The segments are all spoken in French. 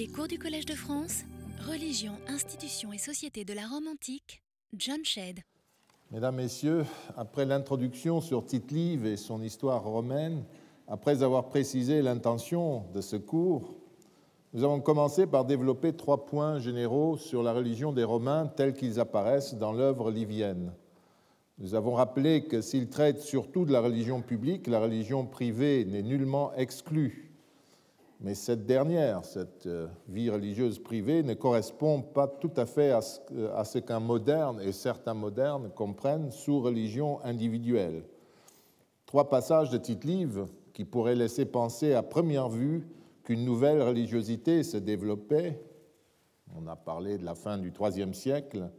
Les cours du Collège de France, Religion, institutions et société de la Rome antique, John Shedd. Mesdames, Messieurs, après l'introduction sur Tite-Live et son histoire romaine, après avoir précisé l'intention de ce cours, nous avons commencé par développer trois points généraux sur la religion des Romains tels qu'ils apparaissent dans l'œuvre livienne. Nous avons rappelé que s'ils traitent surtout de la religion publique, la religion privée n'est nullement exclue mais cette dernière, cette euh, vie religieuse privée, ne correspond pas tout à fait à ce qu'un moderne et certains modernes comprennent sous religion individuelle. Trois passages de Tite-Livre qui pourraient laisser penser à première vue qu'une nouvelle religiosité se développait, on a parlé de la fin du IIIe siècle,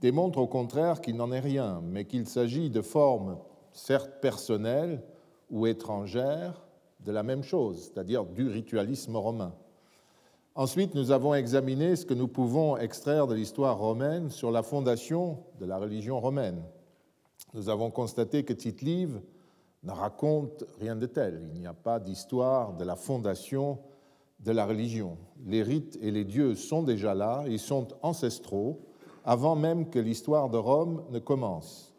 démontrent au contraire qu'il n'en est rien, mais qu'il s'agit de formes certes personnelles ou étrangères, de la même chose, c'est-à-dire du ritualisme romain. Ensuite, nous avons examiné ce que nous pouvons extraire de l'histoire romaine sur la fondation de la religion romaine. Nous avons constaté que Tite-Live ne raconte rien de tel. Il n'y a pas d'histoire de la fondation de la religion. Les rites et les dieux sont déjà là, ils sont ancestraux, avant même que l'histoire de Rome ne commence.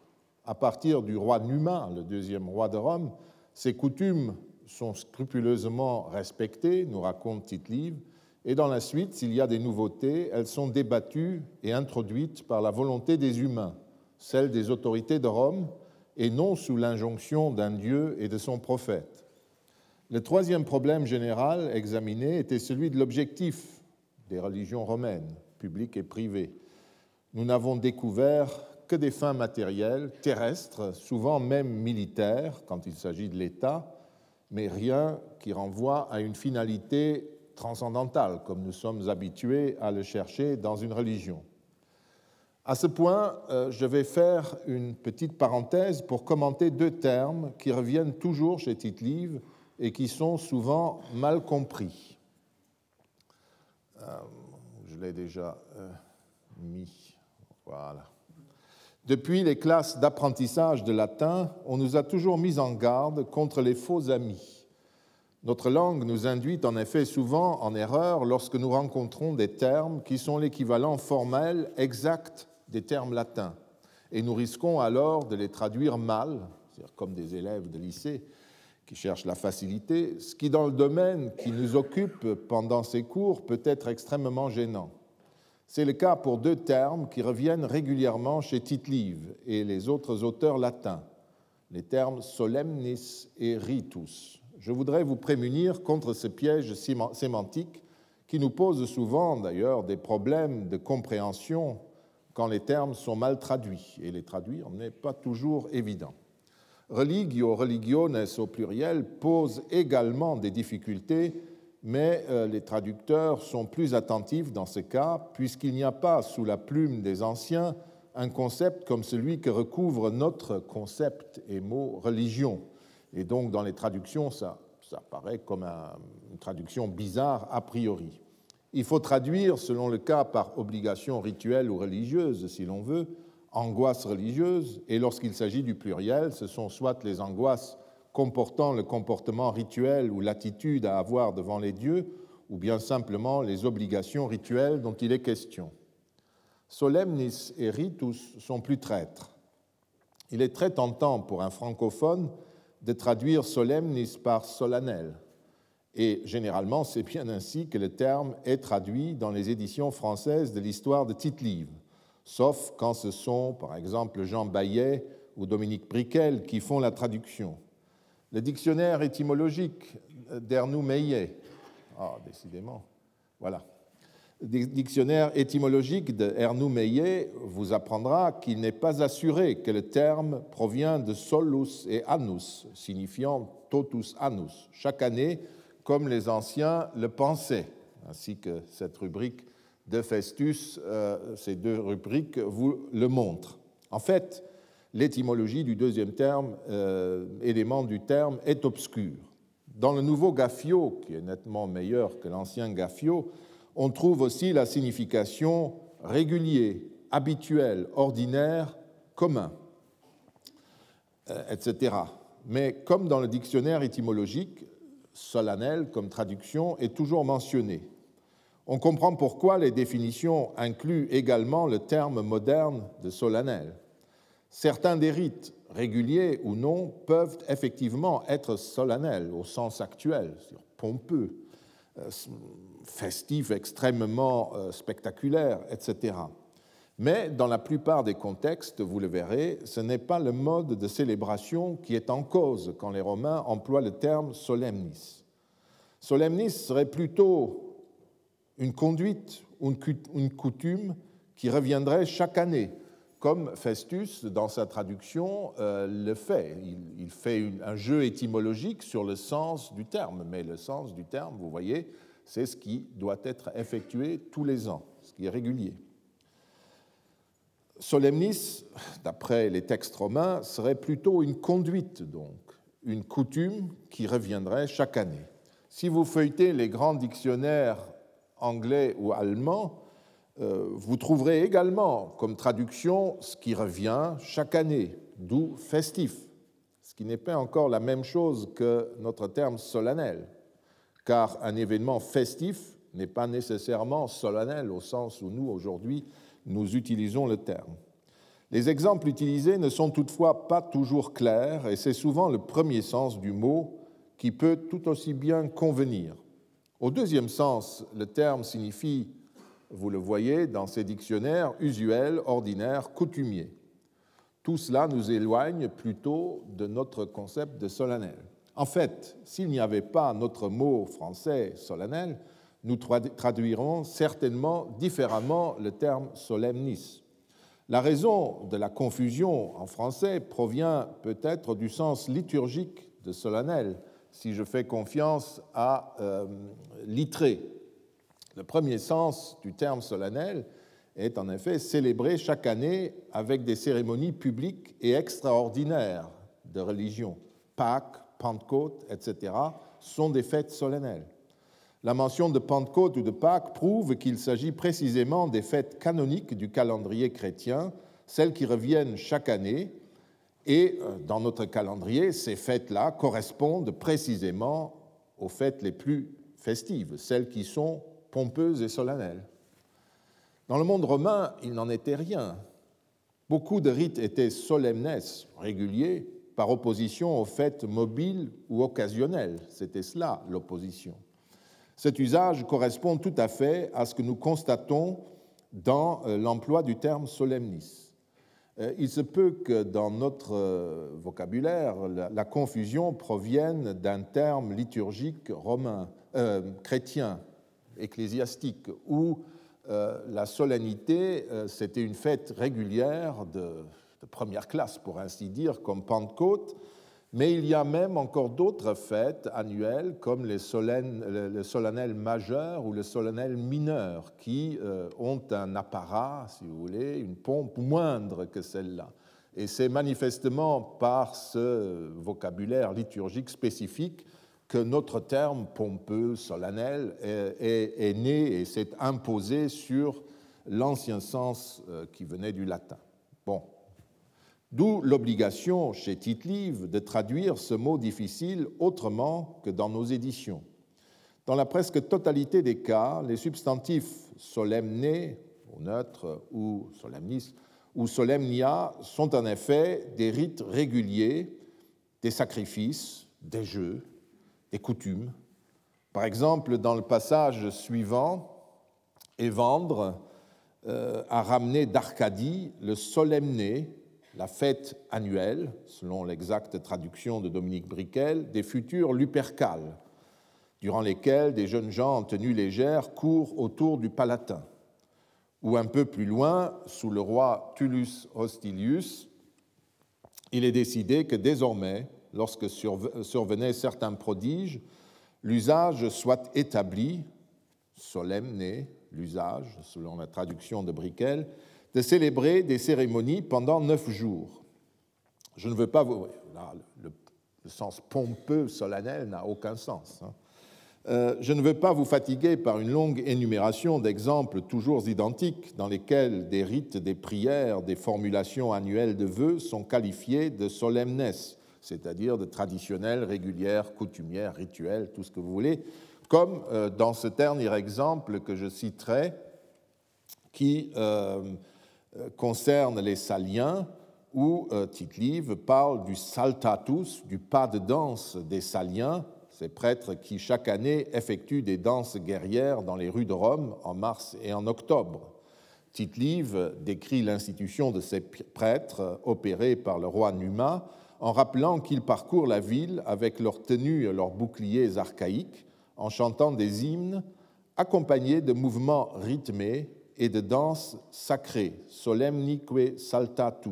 À partir du roi Numa, le deuxième roi de Rome, ces coutumes sont scrupuleusement respectées, nous raconte Tite-Live, et dans la suite, s'il y a des nouveautés, elles sont débattues et introduites par la volonté des humains, celle des autorités de Rome, et non sous l'injonction d'un Dieu et de son prophète. Le troisième problème général examiné était celui de l'objectif des religions romaines, publiques et privées. Nous n'avons découvert que des fins matérielles, terrestres, souvent même militaires, quand il s'agit de l'État, mais rien qui renvoie à une finalité transcendantale, comme nous sommes habitués à le chercher dans une religion. À ce point, euh, je vais faire une petite parenthèse pour commenter deux termes qui reviennent toujours chez Tite-Live et qui sont souvent mal compris. Euh, je l'ai déjà euh, mis. Voilà. Depuis les classes d'apprentissage de latin, on nous a toujours mis en garde contre les faux amis. Notre langue nous induit en effet souvent en erreur lorsque nous rencontrons des termes qui sont l'équivalent formel exact des termes latins, et nous risquons alors de les traduire mal, comme des élèves de lycée qui cherchent la facilité, ce qui dans le domaine qui nous occupe pendant ces cours peut être extrêmement gênant. C'est le cas pour deux termes qui reviennent régulièrement chez Tite-Live et les autres auteurs latins, les termes solemnis et ritus. Je voudrais vous prémunir contre ce piège sémantique qui nous pose souvent d'ailleurs des problèmes de compréhension quand les termes sont mal traduits, et les traduire n'est pas toujours évident. Religio, religiones au pluriel pose également des difficultés mais euh, les traducteurs sont plus attentifs dans ce cas, puisqu'il n'y a pas sous la plume des anciens un concept comme celui que recouvre notre concept et mot religion. Et donc dans les traductions, ça, ça paraît comme une traduction bizarre a priori. Il faut traduire, selon le cas, par obligation rituelle ou religieuse, si l'on veut, angoisse religieuse, et lorsqu'il s'agit du pluriel, ce sont soit les angoisses comportant le comportement rituel ou l'attitude à avoir devant les dieux, ou bien simplement les obligations rituelles dont il est question. Solemnis et ritus sont plus traîtres. Il est très tentant pour un francophone de traduire solemnis par solennel, et généralement c'est bien ainsi que le terme est traduit dans les éditions françaises de l'histoire de Tite-Live, sauf quand ce sont par exemple Jean Baillet ou Dominique Briquel qui font la traduction. Le dictionnaire étymologique d'Ernoux Meillet, ah, décidément, voilà. Dictionnaire étymologique d'Ernoux Meillet vous apprendra qu'il n'est pas assuré que le terme provient de solus et annus, signifiant totus annus, chaque année, comme les anciens le pensaient, ainsi que cette rubrique de Festus, euh, ces deux rubriques vous le montrent. En fait, l'étymologie du deuxième terme, euh, élément du terme, est obscure. Dans le nouveau Gaffio, qui est nettement meilleur que l'ancien Gaffio, on trouve aussi la signification régulier, habituel, ordinaire, commun, euh, etc. Mais comme dans le dictionnaire étymologique, solennel comme traduction est toujours mentionné. on comprend pourquoi les définitions incluent également le terme moderne de solennel. Certains des rites, réguliers ou non, peuvent effectivement être solennels au sens actuel, pompeux, euh, festifs, extrêmement euh, spectaculaires, etc. Mais dans la plupart des contextes, vous le verrez, ce n'est pas le mode de célébration qui est en cause quand les Romains emploient le terme solemnis. Solemnis serait plutôt une conduite une coutume qui reviendrait chaque année, comme Festus, dans sa traduction, euh, le fait. Il, fait un jeu étymologique sur le sens du terme, mais le sens du terme, vous voyez, c'est ce qui doit être effectué tous les ans, ce qui est régulier. Solemnis, d'après les textes romains, serait plutôt une conduite, donc, une coutume qui reviendrait chaque année. Si vous feuilletez les grands dictionnaires anglais ou allemand, euh, vous trouverez également comme traduction ce qui revient chaque année, d'où festif, ce qui n'est pas encore la même chose que notre terme solennel, car un événement festif n'est pas nécessairement solennel au sens où nous, aujourd'hui, nous utilisons le terme. Les exemples utilisés ne sont toutefois pas toujours clairs et c'est souvent le premier sens du mot qui peut tout aussi bien convenir. Au deuxième sens, le terme signifie, vous le voyez dans ces dictionnaires, usuel, ordinaire, coutumier. Tout cela nous éloigne plutôt de notre concept de solennel. En fait, s'il n'y avait pas notre mot français solennel, nous traduirons certainement différemment le terme solemnis. La raison de la confusion en français provient peut-être du sens liturgique de solennel, si je fais confiance à euh, Littré. Le premier sens du terme solennel est en effet célébré chaque année avec des cérémonies publiques et extraordinaires de religion. Pâques, Pentecôte, etc. sont des fêtes solennelles. La mention de Pentecôte ou de Pâques prouve qu'il s'agit précisément des fêtes canoniques du calendrier chrétien, celles qui reviennent chaque année et euh, dans notre calendrier, ces fêtes-là correspondent précisément aux fêtes les plus festives, celles qui sont pompeuses et solennelles. Dans le monde romain, il n'en était rien. Beaucoup de rites étaient solemnes, réguliers, par opposition aux fêtes mobiles ou occasionnelles. C'était cela l'opposition. Cet usage correspond tout à fait à ce que nous constatons dans euh, l'emploi du terme solemnis. Euh, il se peut que dans notre euh, vocabulaire, la, confusion provienne d'un terme liturgique romain, chrétien, ecclésiastique, où la solennité, c'était une fête régulière de, première classe, pour ainsi dire, comme Pentecôte, mais il y a même encore d'autres fêtes annuelles, comme les le solennel majeur ou le solennel mineur, qui euh, ont un apparat, si vous voulez, une pompe moindre que celle-là. Et c'est manifestement par ce vocabulaire liturgique spécifique que notre terme pompeux, solennel, est, né et s'est imposé sur l'ancien sens euh, qui venait du latin. Bon, D'où l'obligation chez tite de traduire ce mot difficile autrement que dans nos éditions. Dans la presque totalité des cas, les substantifs solemne, au neutre, ou solemnis, ou solemnia sont en effet des rites réguliers, des sacrifices, des jeux, des coutumes. Par exemple, dans le passage suivant, Évandre euh, a ramené d'Arcadie le solemné, la fête annuelle, selon l'exacte traduction de Dominique Briquel, des futurs Lupercales, durant lesquels des jeunes gens en tenue légère courent autour du Palatin. Ou un peu plus loin, sous le roi Tullus Hostilius, il est décidé que désormais, lorsque survenaient certains prodiges, l'usage soit établi, solemne, l'usage, selon la traduction de Briquel, de célébrer des cérémonies pendant neuf jours. Je ne veux pas vous. le, sens pompeux, solennel n'a aucun sens. Hein. Euh, je ne veux pas vous fatiguer par une longue énumération d'exemples toujours identiques dans lesquels des rites, des prières, des formulations annuelles de vœux sont qualifiés de solemnes, c'est-à-dire de traditionnelles, régulières, coutumières, rituelles, tout ce que vous voulez, comme euh, dans ce dernier exemple que je citerai, qui concerne les Saliens, où Tite-Live parle du saltatus, du pas de danse des Saliens, ces prêtres qui chaque année effectuent des danses guerrières dans les rues de Rome en mars et en octobre. Tite-Live décrit l'institution de ces prêtres opérés par le roi Numa en rappelant qu'ils parcourent la ville avec leurs tenues et leurs boucliers archaïques, en chantant des hymnes accompagnés de mouvements rythmés et de danses sacrées, solemnique saltatu.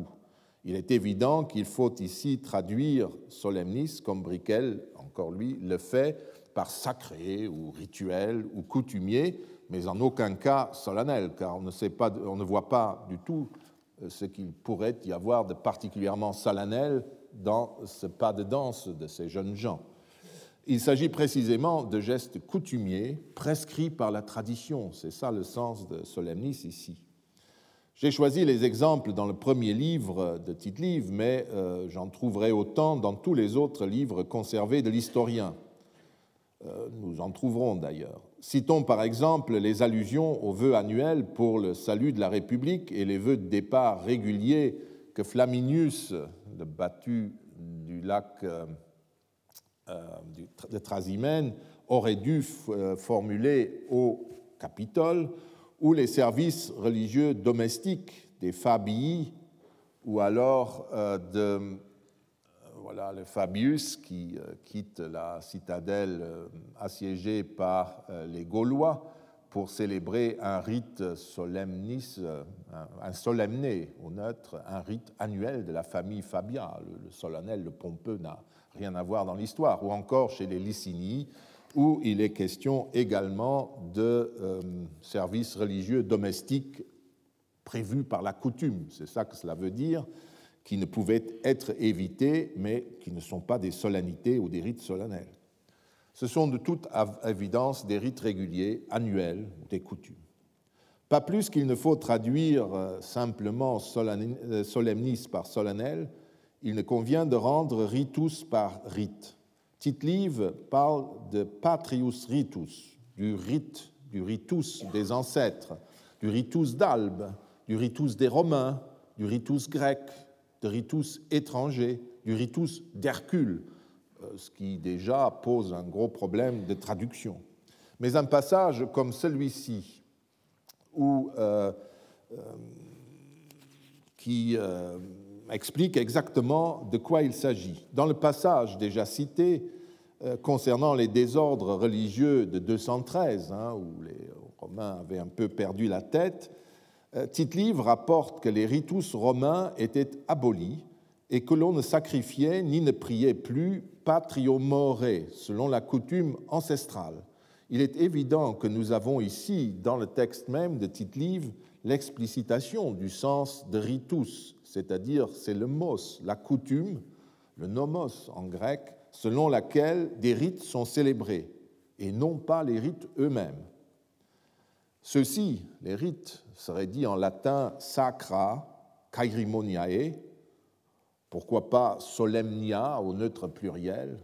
Il est évident qu'il faut ici traduire solemnis comme Briquel, encore lui, le fait par sacré ou rituel ou coutumier, mais en aucun cas solennel, car on ne, voit pas du tout euh, ce qu'il pourrait y avoir de particulièrement solennel dans ce pas de danse de ces jeunes gens. Il s'agit précisément de gestes coutumiers prescrits par la tradition. C'est ça le sens de solemnis ici. J'ai choisi les exemples dans le premier livre de Tite-Live, mais euh, j'en trouverai autant dans tous les autres livres conservés de l'historien. Euh, nous en trouverons d'ailleurs. Citons par exemple les allusions aux vœux annuels pour le salut de la République et les vœux de départ réguliers que Flaminius, le battu du lac euh, euh, de Trasimène, aurait dû formuler au Capitole, ou les services religieux domestiques des Fabii, ou alors de voilà le Fabius qui euh, quitte la citadelle euh, assiégée par euh, les Gaulois pour célébrer un rite solemnis, un solemné au neutre, un rite annuel de la famille Fabia. Le solennel, le pompeux n'a rien à voir dans l'histoire. Ou encore chez les Licinies, où il est question également de services religieux domestiques prévus par la coutume. C'est ça que cela veut dire qui ne pouvaient être évités, mais qui ne sont pas des solennités ou des rites solennels. Ce sont de toute évidence des rites réguliers, annuels, des coutumes. Pas plus qu'il ne faut traduire euh, simplement euh, solemnis par solennel, il ne convient de rendre ritus par rite. Tite-Live parle de patrius ritus, du rite, du ritus des ancêtres, du ritus d'Albe, du ritus des Romains, du ritus grec, de ritus étrangers, du ritus d'Hercule, ce qui déjà pose un gros problème de traduction. Mais un passage comme celui-ci, euh, euh, qui explique exactement de quoi il s'agit. Dans le passage déjà cité concernant les désordres religieux de 213, hein, où les Romains avaient un peu perdu la tête, euh, Tite-Livre rapporte que les ritus romains étaient abolis et que l'on ne sacrifiait ni ne priait plus patriomore, selon la coutume ancestrale. Il est évident que nous avons ici, dans le texte même de Tite-Livre, l'explicitation du sens de ritus, c'est-à-dire c'est le mos, la coutume, le nomos en grec, selon laquelle des rites sont célébrés, et non pas les rites eux-mêmes. Ceux-ci, les rites, seraient dits en latin sacra, kairimoniae, pourquoi pas solemnia au neutre pluriel,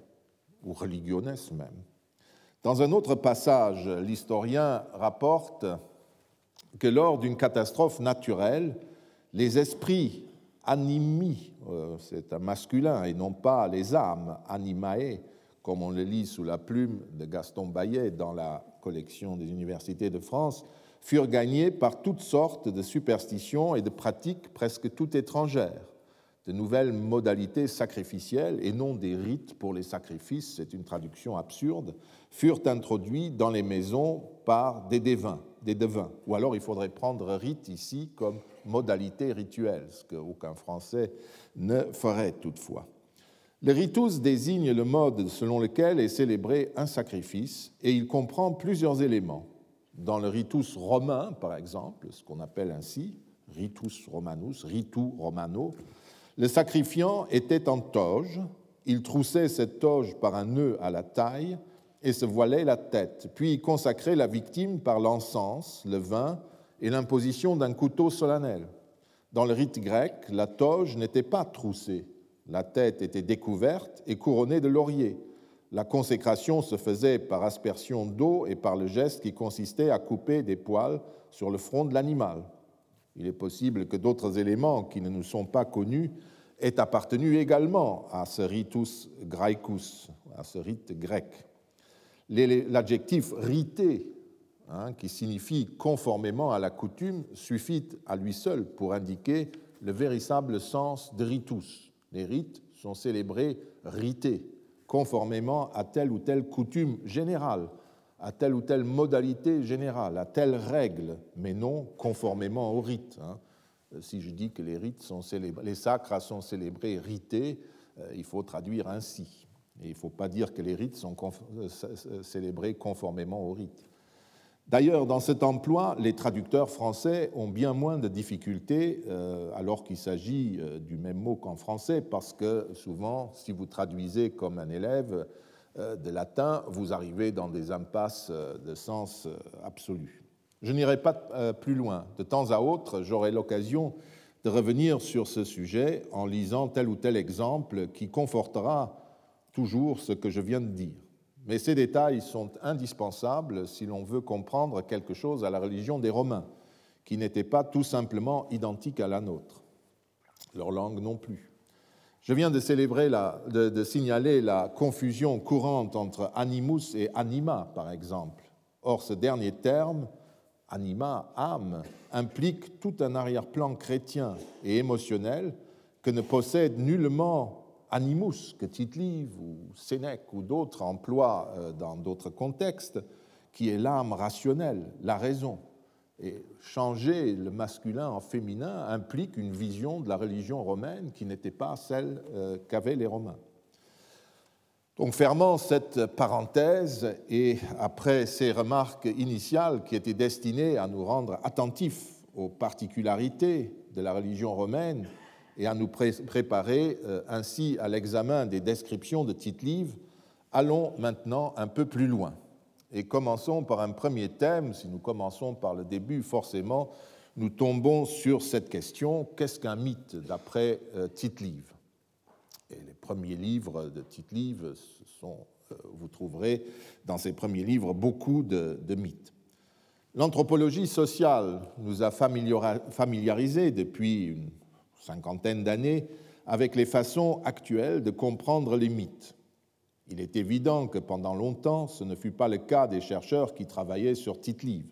ou religiones même. Dans un autre passage, l'historien rapporte que lors d'une catastrophe naturelle, les esprits animi, euh, c'est un masculin et non pas les âmes animae, comme on le lit sous la plume de Gaston Bayet dans la collection des universités de France, furent gagnés par toutes sortes de superstitions et de pratiques presque toutes étrangères. De nouvelles modalités sacrificielles, et non des rites pour les sacrifices, c'est une traduction absurde, furent introduits dans les maisons par des devins, des devins. Ou alors il faudrait prendre rite ici comme modalité rituelle, ce qu'aucun Français ne ferait toutefois. Le ritus désigne le mode selon lequel est célébré un sacrifice et il comprend plusieurs éléments. Dans le ritus romain, par exemple, ce qu'on appelle ainsi ritus romanus, ritu romano, le sacrifiant était en toge, il troussait cette toge par un nœud à la taille et se voilait la tête, puis il consacrait la victime par l'encens, le vin et l'imposition d'un couteau solennel. Dans le rite grec, la toge n'était pas troussée, la tête était découverte et couronnée de laurier. la consécration se faisait par aspersion d'eau et par le geste qui consistait à couper des poils sur le front de l'animal. Il est possible que d'autres éléments qui ne nous sont pas connus aient appartenu également à ce ritus graecus, à ce rite grec. L'adjectif rité, hein, qui signifie conformément à la coutume, suffit à lui seul pour indiquer le véritable sens de ritus. Les rites sont célébrés rités, conformément à telle ou telle coutume générale, à telle ou telle modalité générale, à telle règle, mais non conformément au rite. Hein. Si je dis que les rites sont célébrés, les sacres sont célébrés rités, euh, il faut traduire ainsi. Et il ne faut pas dire que les rites sont euh, célébrés conformément au rite. D'ailleurs, dans cet emploi, les traducteurs français ont bien moins de difficultés euh, alors qu'il s'agit du même mot qu'en français, parce que souvent, si vous traduisez comme un élève de latin, vous arrivez dans des impasses de sens absolu. Je n'irai pas plus loin. De temps à autre, j'aurai l'occasion de revenir sur ce sujet en lisant tel ou tel exemple qui confortera toujours ce que je viens de dire. Mais ces détails sont indispensables si l'on veut comprendre quelque chose à la religion des Romains, qui n'était pas tout simplement identique à la nôtre, leur langue non plus. Je viens de, célébrer signaler la confusion courante entre animus et anima, par exemple. Or, ce dernier terme, anima, âme, implique tout un arrière-plan chrétien et émotionnel que ne possède nullement animus que tite ou Sénèque ou d'autres emploient euh, dans d'autres contextes, qui est l'âme rationnelle, la raison. Et changer le masculin en féminin implique une vision de la religion romaine qui n'était pas celle euh, qu'avaient les Romains. Donc fermant cette parenthèse et après ces remarques initiales qui étaient destinées à nous rendre attentifs aux particularités de la religion romaine et à nous préparer euh, ainsi à l'examen des descriptions de Tite-Live, allons maintenant un peu plus loin. Et commençons par un premier thème. Si nous commençons par le début, forcément, nous tombons sur cette question qu'est-ce qu'un mythe d'après euh, Tite-Live Et les premiers livres de Tite-Live, euh, vous trouverez dans ces premiers livres beaucoup de, de mythes. L'anthropologie sociale nous a familiarisés depuis une cinquantaine d'années avec les façons actuelles de comprendre les mythes. Il est évident que pendant longtemps, ce ne fut pas le cas des chercheurs qui travaillaient sur Tite-Live.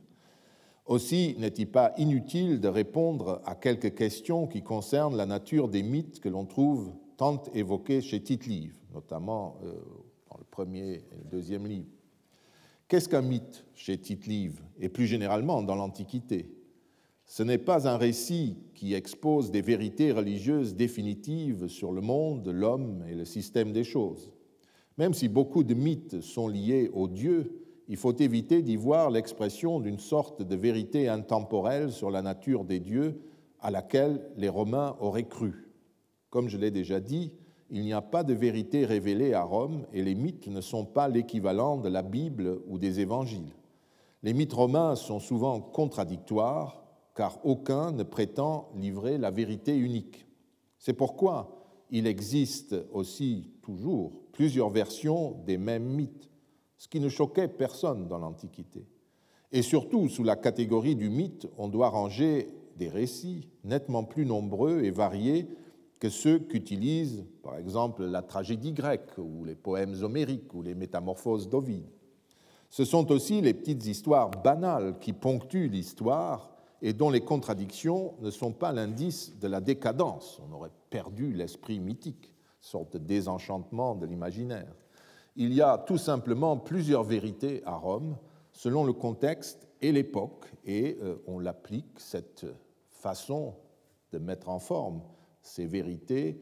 Aussi n'est-il pas inutile de répondre à quelques questions qui concernent la nature des mythes que l'on trouve tant évoqués chez Tite-Live, notamment euh, dans le premier et le deuxième livre. Qu'est-ce qu'un mythe chez Tite-Live et plus généralement dans l'Antiquité? Ce n'est pas un récit qui expose des vérités religieuses définitives sur le monde, l'homme et le système des choses. Même si beaucoup de mythes sont liés aux dieux, il faut éviter d'y voir l'expression d'une sorte de vérité intemporelle sur la nature des dieux à laquelle les Romains auraient cru. Comme je l'ai déjà dit, il n'y a pas de vérité révélée à Rome et les mythes ne sont pas l'équivalent de la Bible ou des évangiles. Les mythes romains sont souvent contradictoires car aucun ne prétend livrer la vérité unique. C'est pourquoi il existe aussi toujours plusieurs versions des mêmes mythes, ce qui ne choquait personne dans l'Antiquité. Et surtout, sous la catégorie du mythe, on doit ranger des récits nettement plus nombreux et variés que ceux qu'utilise, par exemple, la tragédie grecque ou les poèmes homériques ou les métamorphoses d'Ovide. Ce sont aussi les petites histoires banales qui ponctuent l'histoire et dont les contradictions ne sont pas l'indice de la décadence. On aurait perdu l'esprit mythique, sorte de désenchantement de l'imaginaire. Il y a tout simplement plusieurs vérités à Rome, selon le contexte et l'époque, et euh, on l'applique, cette façon de mettre en forme ces vérités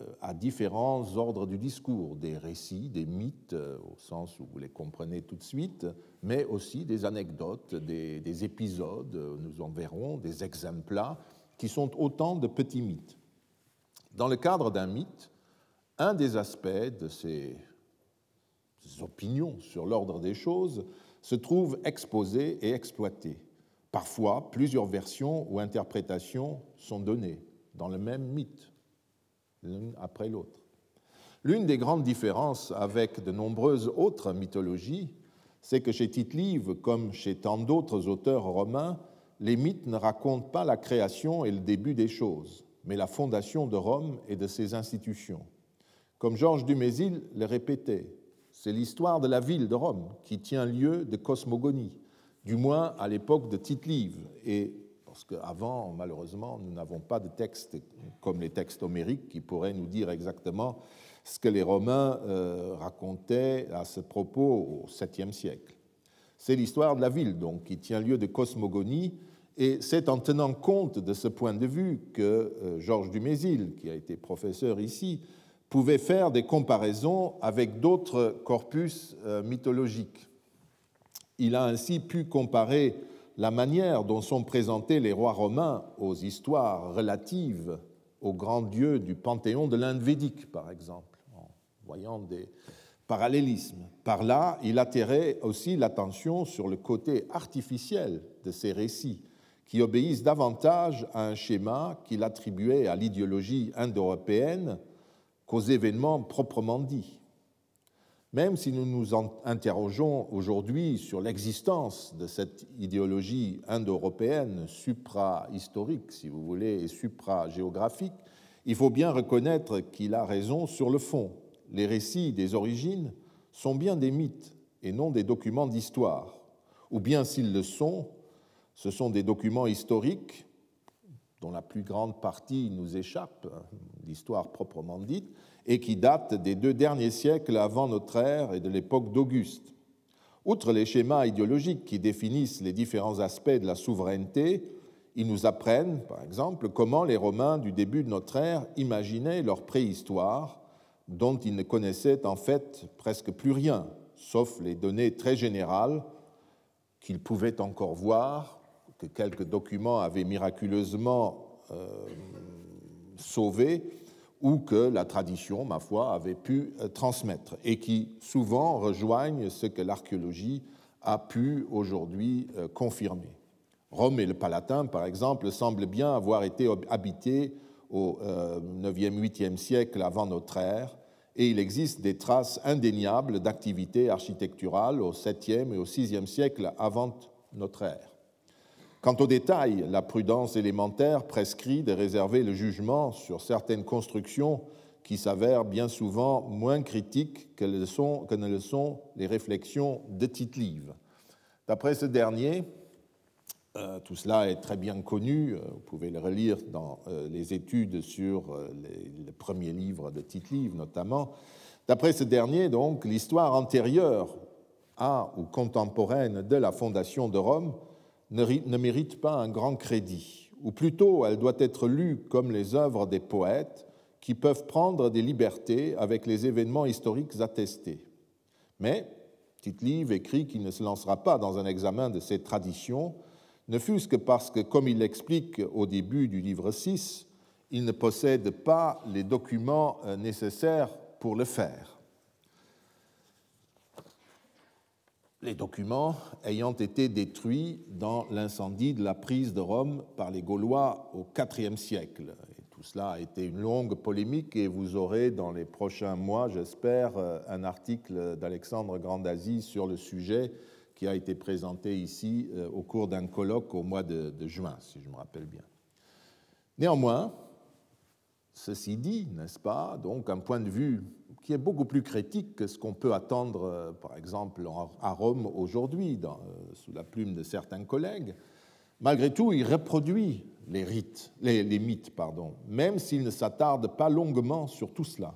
euh, à différents ordres du discours, des récits, des mythes, euh, au sens où vous les comprenez tout de suite, mais aussi des anecdotes, des, épisodes, nous en verrons, des exemples, qui sont autant de petits mythes. Dans le cadre d'un mythe, un des aspects de ces opinions sur l'ordre des choses se trouve exposé et exploité. Parfois, plusieurs versions ou interprétations sont données dans le même mythe l'une après l'autre. L'une des grandes différences avec de nombreuses autres mythologies, c'est que chez Tite-Live, comme chez tant d'autres auteurs romains, les mythes ne racontent pas la création et le début des choses, mais la fondation de Rome et de ses institutions. Comme Georges Dumézil le répétait, c'est l'histoire de la ville de Rome qui tient lieu de cosmogonie, du moins à l'époque de Tite-Live, et parce qu'avant, malheureusement, nous n'avons pas de textes comme les textes homériques qui pourraient nous dire exactement ce que les Romains euh, racontaient à ce propos au 7e siècle. C'est l'histoire de la ville, donc, qui tient lieu de cosmogonie, et c'est en tenant compte de ce point de vue que euh, Georges Dumézil, qui a été professeur ici, pouvait faire des comparaisons avec d'autres corpus euh, mythologiques. Il a ainsi pu comparer la manière dont sont présentés les rois romains aux histoires relatives aux grands dieux du panthéon de l'Inde védique, par exemple, en voyant des parallélismes. Par là, il attirait aussi l'attention sur le côté artificiel de ces récits, qui obéissent davantage à un schéma qu'il attribuait à l'idéologie indo-européenne qu'aux événements proprement dits. Même si nous nous interrogeons aujourd'hui sur l'existence de cette idéologie indo-européenne supra-historique, si vous voulez, et supra-géographique, il faut bien reconnaître qu'il a raison sur le fond. Les récits des origines sont bien des mythes et non des documents d'histoire. Ou bien s'ils le sont, ce sont des documents historiques dont la plus grande partie nous échappe, l'histoire proprement dite, et qui datent des deux derniers siècles avant notre ère et de l'époque d'Auguste. Outre les schémas idéologiques qui définissent les différents aspects de la souveraineté, ils nous apprennent, par exemple, comment les Romains du début de notre ère imaginaient leur préhistoire, dont ils ne connaissaient en fait presque plus rien, sauf les données très générales qu'ils pouvaient encore voir que quelques documents avaient miraculeusement euh, sauvé ou que la tradition, ma foi, avait pu euh, transmettre, et qui souvent rejoignent ce que l'archéologie a pu aujourd'hui euh, confirmer. Rome et le Palatin, par exemple, semblent bien avoir été habités au 9e, 8e siècle avant notre ère, et il existe des traces indéniables d'activité architecturale au 7e et au 6e siècle avant notre ère. Quant aux détails, la prudence élémentaire prescrit de réserver le jugement sur certaines constructions qui s'avèrent bien souvent moins critiques que, ne le sont les réflexions de Tite-Live. D'après ce dernier, euh, tout cela est très bien connu, euh, vous pouvez le relire dans euh, les études sur les, premiers livres de Tite-Live notamment. D'après ce dernier, donc, l'histoire antérieure à ou contemporaine de la fondation de Rome ne mérite pas un grand crédit, ou plutôt elle doit être lue comme les œuvres des poètes qui peuvent prendre des libertés avec les événements historiques attestés. Mais Tite-Live écrit qu'il ne se lancera pas dans un examen de ces traditions, ne fût-ce que parce que, comme il l'explique au début du livre 6, il ne possède pas les documents euh, nécessaires pour le faire. Les documents ayant été détruits dans l'incendie de la prise de Rome par les Gaulois au IVe siècle. Tout cela a été une longue polémique et vous aurez dans les prochains mois, j'espère, un article d'Alexandre Grandasi sur le sujet qui a été présenté ici euh, au cours d'un colloque au mois de juin, si je me rappelle bien. Néanmoins, ceci dit, n'est-ce pas, donc un point de vue qui est beaucoup plus critique que ce qu'on peut attendre, euh, par exemple, à Rome aujourd'hui, euh, sous la plume de certains collègues. Malgré tout, il reproduit les, rites, les, mythes, pardon, même s'il ne s'attarde pas longuement sur tout cela.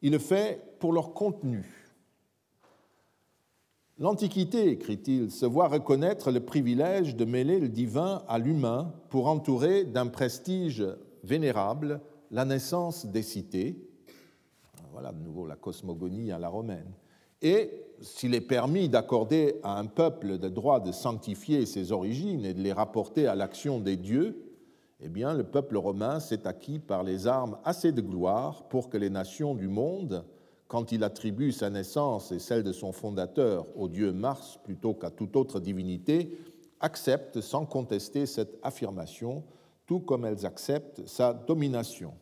Il le fait pour leur contenu. L'Antiquité, écrit-il, se voit reconnaître le privilège de mêler le divin à l'humain pour entourer d'un prestige vénérable la naissance des cités, voilà de nouveau la cosmogonie à la romaine. Et s'il est permis d'accorder à un peuple le droit de sanctifier ses origines et de les rapporter à l'action des dieux, eh bien, le peuple romain s'est acquis par les armes assez de gloire pour que les nations du monde, quand il attribue sa naissance et celle de son fondateur au dieu Mars plutôt qu'à toute autre divinité, acceptent sans contester cette affirmation, tout comme elles acceptent sa domination.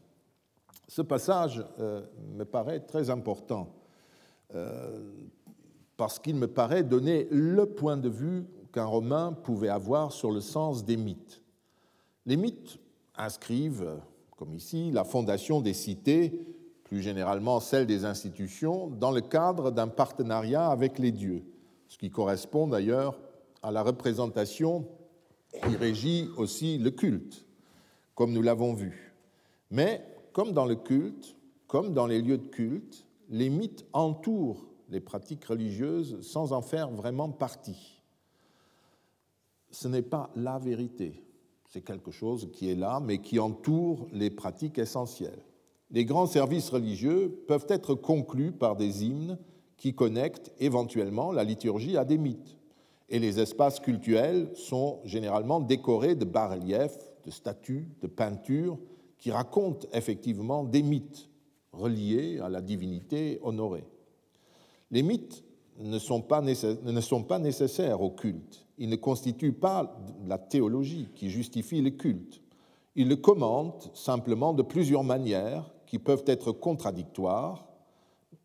Ce passage euh, me paraît très important euh, parce qu'il me paraît donner le point de vue qu'un Romain pouvait avoir sur le sens des mythes. Les mythes inscrivent, comme ici, la fondation des cités, plus généralement celle des institutions, dans le cadre d'un partenariat avec les dieux, ce qui correspond d'ailleurs à la représentation qui régit aussi le culte, comme nous l'avons vu. Mais comme dans le culte, comme dans les lieux de culte, les mythes entourent les pratiques religieuses sans en faire vraiment partie. Ce n'est pas la vérité, c'est quelque chose qui est là, mais qui entoure les pratiques essentielles. Les grands services religieux peuvent être conclus par des hymnes qui connectent éventuellement la liturgie à des mythes. Et les espaces cultuels sont généralement décorés de bas-reliefs, de statues, de peintures qui racontent effectivement des mythes reliés à la divinité honorée. Les mythes ne sont pas, nécessaires au culte. Ils ne constituent pas la théologie qui justifie le culte. Ils le commentent simplement de plusieurs manières qui peuvent être contradictoires,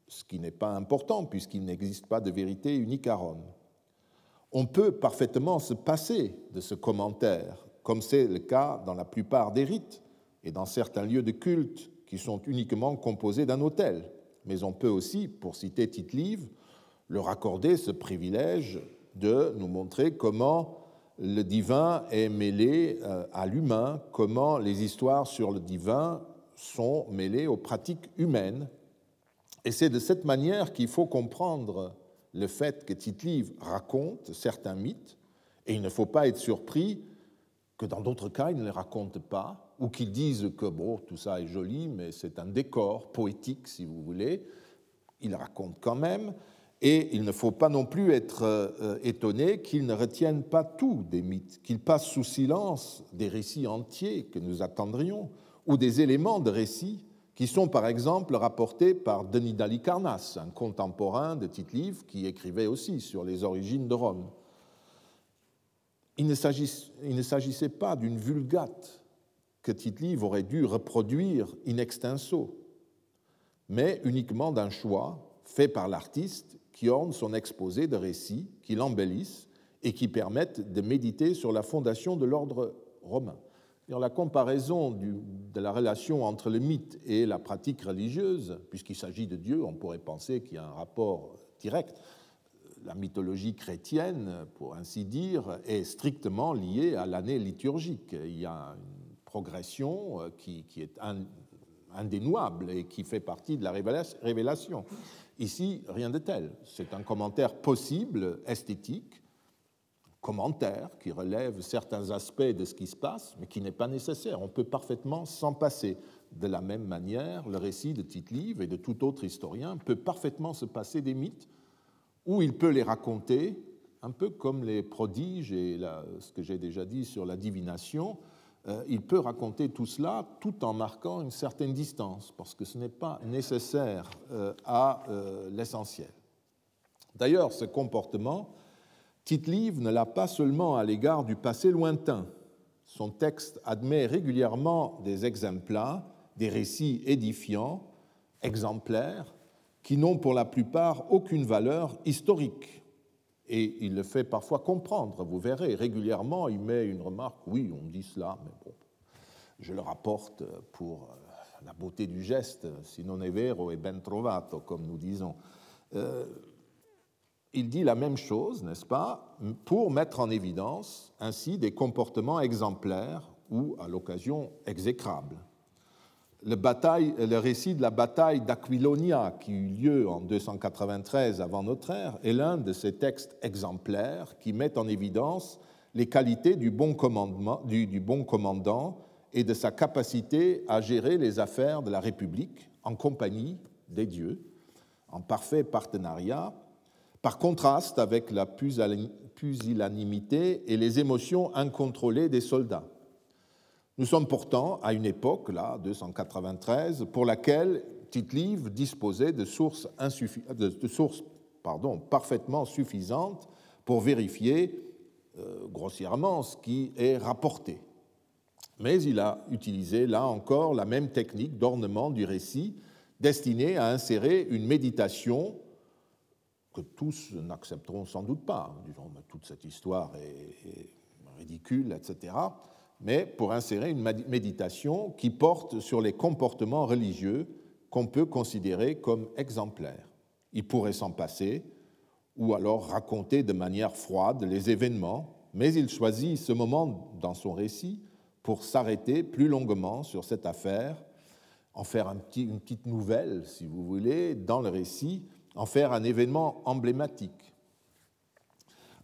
ce qui n'est pas important puisqu'il n'existe pas de vérité unique à Rome. On peut parfaitement se passer de ce commentaire, comme c'est le cas dans la plupart des rites, et dans certains lieux de culte qui sont uniquement composés d'un autel. Mais on peut aussi, pour citer Tite-Live, leur accorder ce privilège de nous montrer comment le divin est mêlé euh, à l'humain, comment les histoires sur le divin sont mêlées aux pratiques humaines. Et c'est de cette manière qu'il faut comprendre le fait que Tite-Live raconte certains mythes, et il ne faut pas être surpris que dans d'autres cas, il ne les raconte pas, ou qu'ils disent que bon, tout ça est joli, mais c'est un décor poétique, si vous voulez. Il raconte quand même, et il ne faut pas non plus être euh, étonné qu'ils ne retiennent pas tout des mythes, qu'ils passent sous silence des récits entiers que nous attendrions, ou des éléments de récits qui sont par exemple rapportés par Denis d'Alicarnasse, un contemporain de Tite-Live qui écrivait aussi sur les origines de Rome. Il ne s'agissait pas d'une vulgate que Tite-Live aurait dû reproduire in extenso, mais uniquement d'un choix fait par l'artiste qui orne son exposé de récits, qui l'embellissent et qui permettent de méditer sur la fondation de l'ordre romain. la comparaison de la relation entre le mythe et la pratique religieuse, puisqu'il s'agit de Dieu, on pourrait penser qu'il y a un rapport direct. La mythologie chrétienne, pour ainsi dire, est strictement liée à l'année liturgique. Il y a une progression euh, qui, est indénouable et qui fait partie de la révélation. Ici, rien de tel. C'est un commentaire possible, esthétique, commentaire qui relève certains aspects de ce qui se passe, mais qui n'est pas nécessaire. On peut parfaitement s'en passer. De la même manière, le récit de Tite-Live et de tout autre historien peut parfaitement se passer des mythes, où il peut les raconter, un peu comme les prodiges et ce que j'ai déjà dit sur la divination, euh, il peut raconter tout cela tout en marquant une certaine distance, parce que ce n'est pas nécessaire euh, à euh, l'essentiel. D'ailleurs, ce comportement, Tite-Live ne l'a pas seulement à l'égard du passé lointain. Son texte admet régulièrement des exemples, des récits édifiants, exemplaires, qui n'ont pour la plupart aucune valeur historique et il le fait parfois comprendre, vous verrez, régulièrement il met une remarque, oui, on dit cela, mais bon, je le rapporte pour euh, la beauté du geste, si non è vero e ben trovato, comme nous disons. Euh, il dit la même chose, n'est-ce pas, pour mettre en évidence ainsi des comportements exemplaires ou, à l'occasion, exécrables le, récit de la bataille d'Aquilonia, qui eut lieu en 293 avant notre ère, est l'un de ces textes exemplaires qui mettent en évidence les qualités du bon, du bon commandant et de sa capacité à gérer les affaires de la République en compagnie des dieux, en parfait partenariat, par contraste avec la pusillanimité et les émotions incontrôlées des soldats. Nous sommes pourtant à une époque, là, 293, pour laquelle Tite-Live disposait de sources, parfaitement suffisantes pour vérifier euh, grossièrement ce qui est rapporté. Mais il a utilisé là encore la même technique d'ornement du récit destinée à insérer une méditation que tous n'accepteront sans doute pas. Disons, toute cette histoire est, ridicule, etc. Mais pour insérer une méditation qui porte sur les comportements religieux qu'on peut considérer comme exemplaires. Il pourrait s'en passer, ou alors raconter de manière froide les événements, mais il choisit ce moment dans son récit pour s'arrêter plus longuement sur cette affaire, en faire un petit, une petite nouvelle, si vous voulez, dans le récit, en faire un événement emblématique.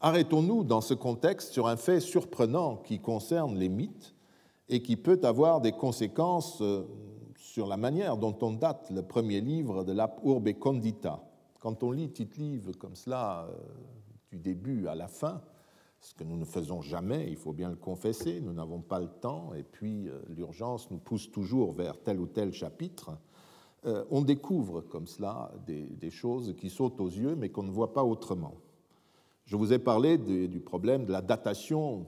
Arrêtons-nous dans ce contexte sur un fait surprenant qui concerne les mythes et qui peut avoir des conséquences euh, sur la manière dont on date le premier livre de la Urbe Condita. Quand on lit Tite-Livre comme cela, euh, du début à la fin, ce que nous ne faisons jamais, il faut bien le confesser, nous n'avons pas le temps, et puis euh, l'urgence nous pousse toujours vers tel ou tel chapitre, on découvre comme cela des, choses qui sautent aux yeux, mais qu'on ne voit pas autrement. Je vous ai parlé du problème de la datation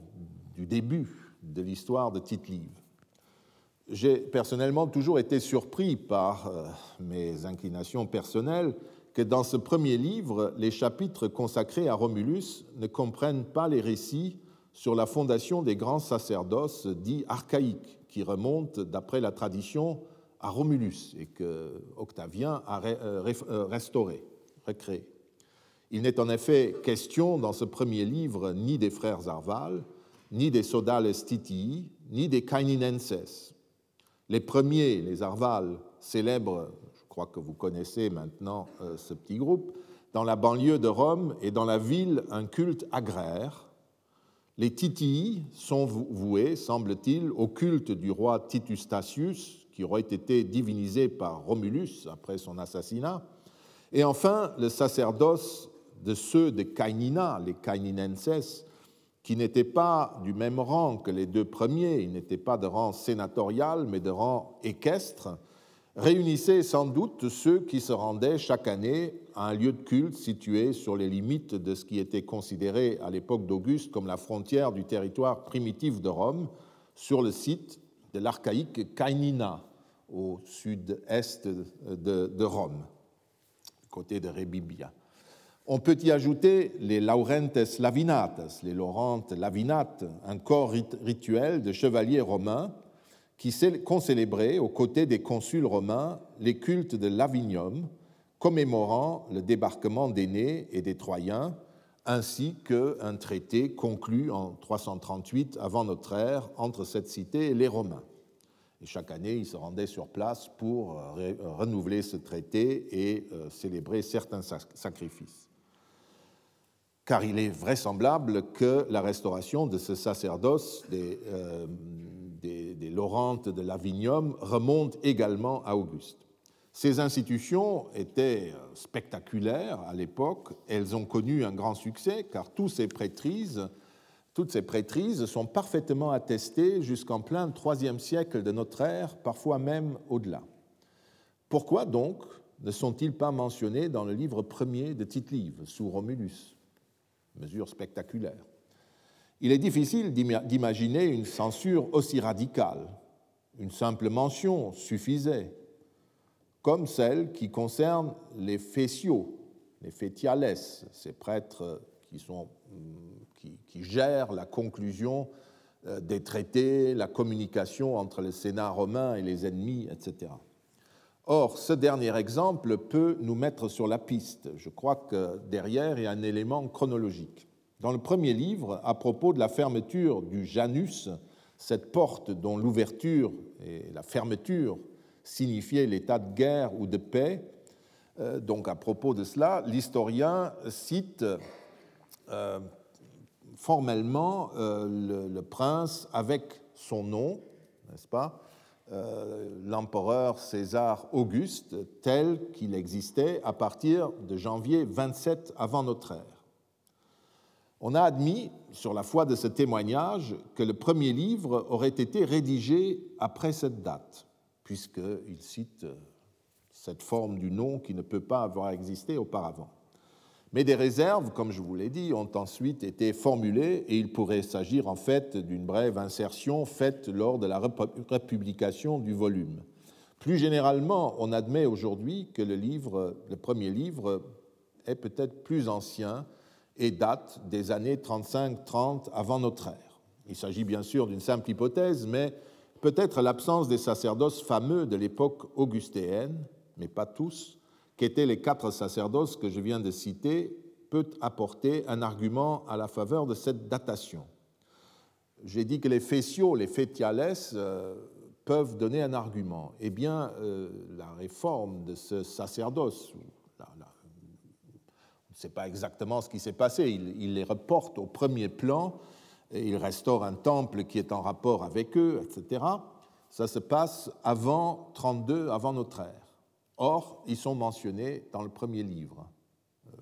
du début de l'histoire de Tite-Livre. J'ai personnellement toujours été surpris par euh, mes inclinations personnelles que dans ce premier livre, les chapitres consacrés à Romulus ne comprennent pas les récits sur la fondation des grands sacerdoces dits archaïques, qui remontent, d'après la tradition, à Romulus et que Octavien a euh, euh, restauré, recréé. Il n'est en effet question dans ce premier livre ni des frères Arval, ni des Sodales Titii, ni des Caininenses. Les premiers, les Arval, célèbrent crois que vous connaissez maintenant euh, ce petit groupe, dans la banlieue de Rome et dans la ville un culte agraire. Les Titii sont voués, semble-t-il, au culte du roi Titus Statius, qui aurait été divinisé par Romulus après son assassinat. Et enfin, le sacerdoce de ceux de Cainina, les Caininenses, qui n'étaient pas du même rang que les deux premiers, ils n'étaient pas de rang sénatorial, mais de rang équestre, réunissait sans doute ceux qui se rendaient chaque année à un lieu de culte situé sur les limites de ce qui était considéré à l'époque d'Auguste comme la frontière du territoire primitif de Rome, sur le site de l'archaïque Cainina, au sud-est de, Rome, côté de Rebibia. On peut y ajouter les Laurentes Lavinates, les Laurentes Lavinates, un corps rituel de chevaliers romains qui concélébrait aux côtés des consuls romains les cultes de l'Avinium, commémorant le débarquement d'Énée et des Troyens, ainsi qu'un traité conclu en 338 avant notre ère entre cette cité et les Romains. Chaque année, ils se rendaient sur place pour euh, renouveler ce traité et euh, célébrer certains sacrifices. Car il est vraisemblable que la restauration de ce sacerdoce des, euh, Laurentes de l'Avinium remontent également à Auguste. Ces institutions étaient euh, spectaculaires à l'époque, elles ont connu un grand succès car toutes ces prêtrises, toutes ces prêtrises sont parfaitement attestées jusqu'en plein IIIe siècle de notre ère, parfois même au-delà. Pourquoi donc ne sont-ils pas mentionnés dans le livre premier de Tite-Live, sous Romulus? Mesure spectaculaire. Il est difficile d'imaginer une censure aussi radicale. Une simple mention suffisait, comme celle qui concerne les fétiaux, les fétiales, ces prêtres qui, sont, qui, qui gèrent la conclusion euh, des traités, la communication entre le Sénat romain et les ennemis, etc. Or, ce dernier exemple peut nous mettre sur la piste. Je crois que derrière, il y a un élément chronologique. Dans le premier livre, à propos de la fermeture du Janus, cette porte dont l'ouverture et la fermeture signifiaient l'état de guerre ou de paix, euh, donc à propos de cela, l'historien cite euh, formellement euh, le, prince avec son nom, n'est-ce pas? L'empereur César Auguste tel qu'il existait à partir de janvier 27 avant notre ère. On a admis, sur la foi de ce témoignage, que le premier livre aurait été rédigé après cette date, puisqu'il cite cette forme du nom qui ne peut pas avoir existé auparavant. Mais des réserves, comme je vous l'ai dit, ont ensuite été formulées et il pourrait s'agir en fait d'une brève insertion faite lors de la republication du volume. Plus généralement, on admet aujourd'hui que le, livre, le premier livre est peut-être plus ancien et date des années 35-30 avant notre ère. Il s'agit bien sûr d'une simple hypothèse, mais peut-être l'absence des sacerdoces fameux de l'époque augustéenne, mais pas tous, qu'étaient les quatre sacerdoces que je viens de citer, peut apporter un argument à la faveur de cette datation. J'ai dit que les fessiaux, les fétiales, euh, peuvent donner un argument. Eh bien, euh, la réforme de ce sacerdoce, on ne sait pas exactement ce qui s'est passé, il, les reporte au premier plan, il restaure un temple qui est en rapport avec eux, etc. Ça se passe avant 32, avant notre ère. Or, ils sont mentionnés dans le premier livre. Euh,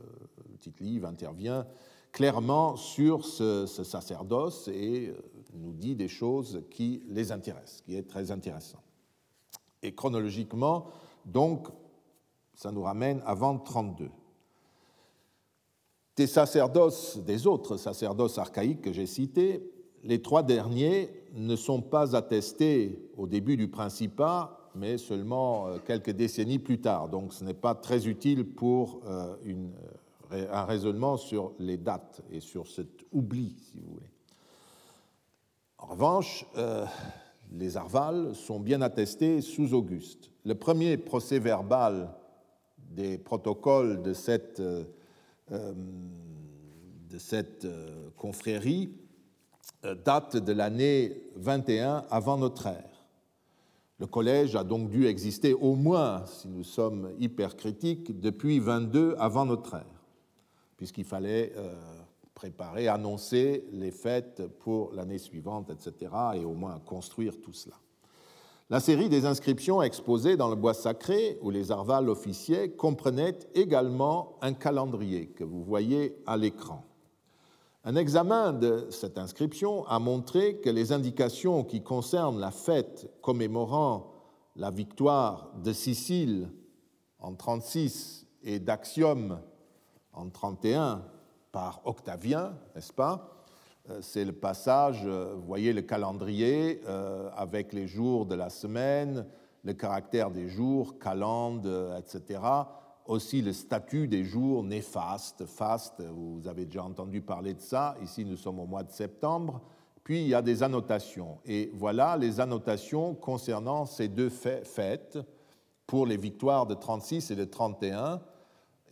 le titre livre intervient clairement sur ce, sacerdoce et euh, nous dit des choses qui les intéressent, qui est très intéressant. Et chronologiquement, donc, ça nous ramène avant 32. Des sacerdoces, des autres sacerdoces archaïques que j'ai cités, les trois derniers ne sont pas attestés au début du Principat mais seulement euh, quelques décennies plus tard. Donc ce n'est pas très utile pour euh, euh, un raisonnement sur les dates et sur cet oubli, si vous voulez. En revanche, les Arvales sont bien attestés sous Auguste. Le premier procès verbal des protocoles de cette, de cette confrérie date de l'année 21 avant notre ère. Le collège a donc dû exister au moins, si nous sommes hypercritiques, depuis 22 avant notre ère, puisqu'il fallait euh, préparer, annoncer les fêtes pour l'année suivante, etc., et au moins construire tout cela. La série des inscriptions exposées dans le bois sacré, où les arvales officiaient, comprenait également un calendrier que vous voyez à l'écran. Un examen de cette inscription a montré que les indications qui concernent la fête commémorant la victoire de Sicile en 36 et d'Axiom en 31 par Octavien, n'est-ce pas? Euh, C'est le passage, euh, vous voyez le calendrier euh, avec les jours de la semaine, le caractère des jours, calende, etc aussi le statut des jours néfastes, faste, vous avez déjà entendu parler de ça, ici nous sommes au mois de septembre, puis il y a des annotations. Et voilà les annotations concernant ces deux fêtes pour les victoires de 36 et de 31.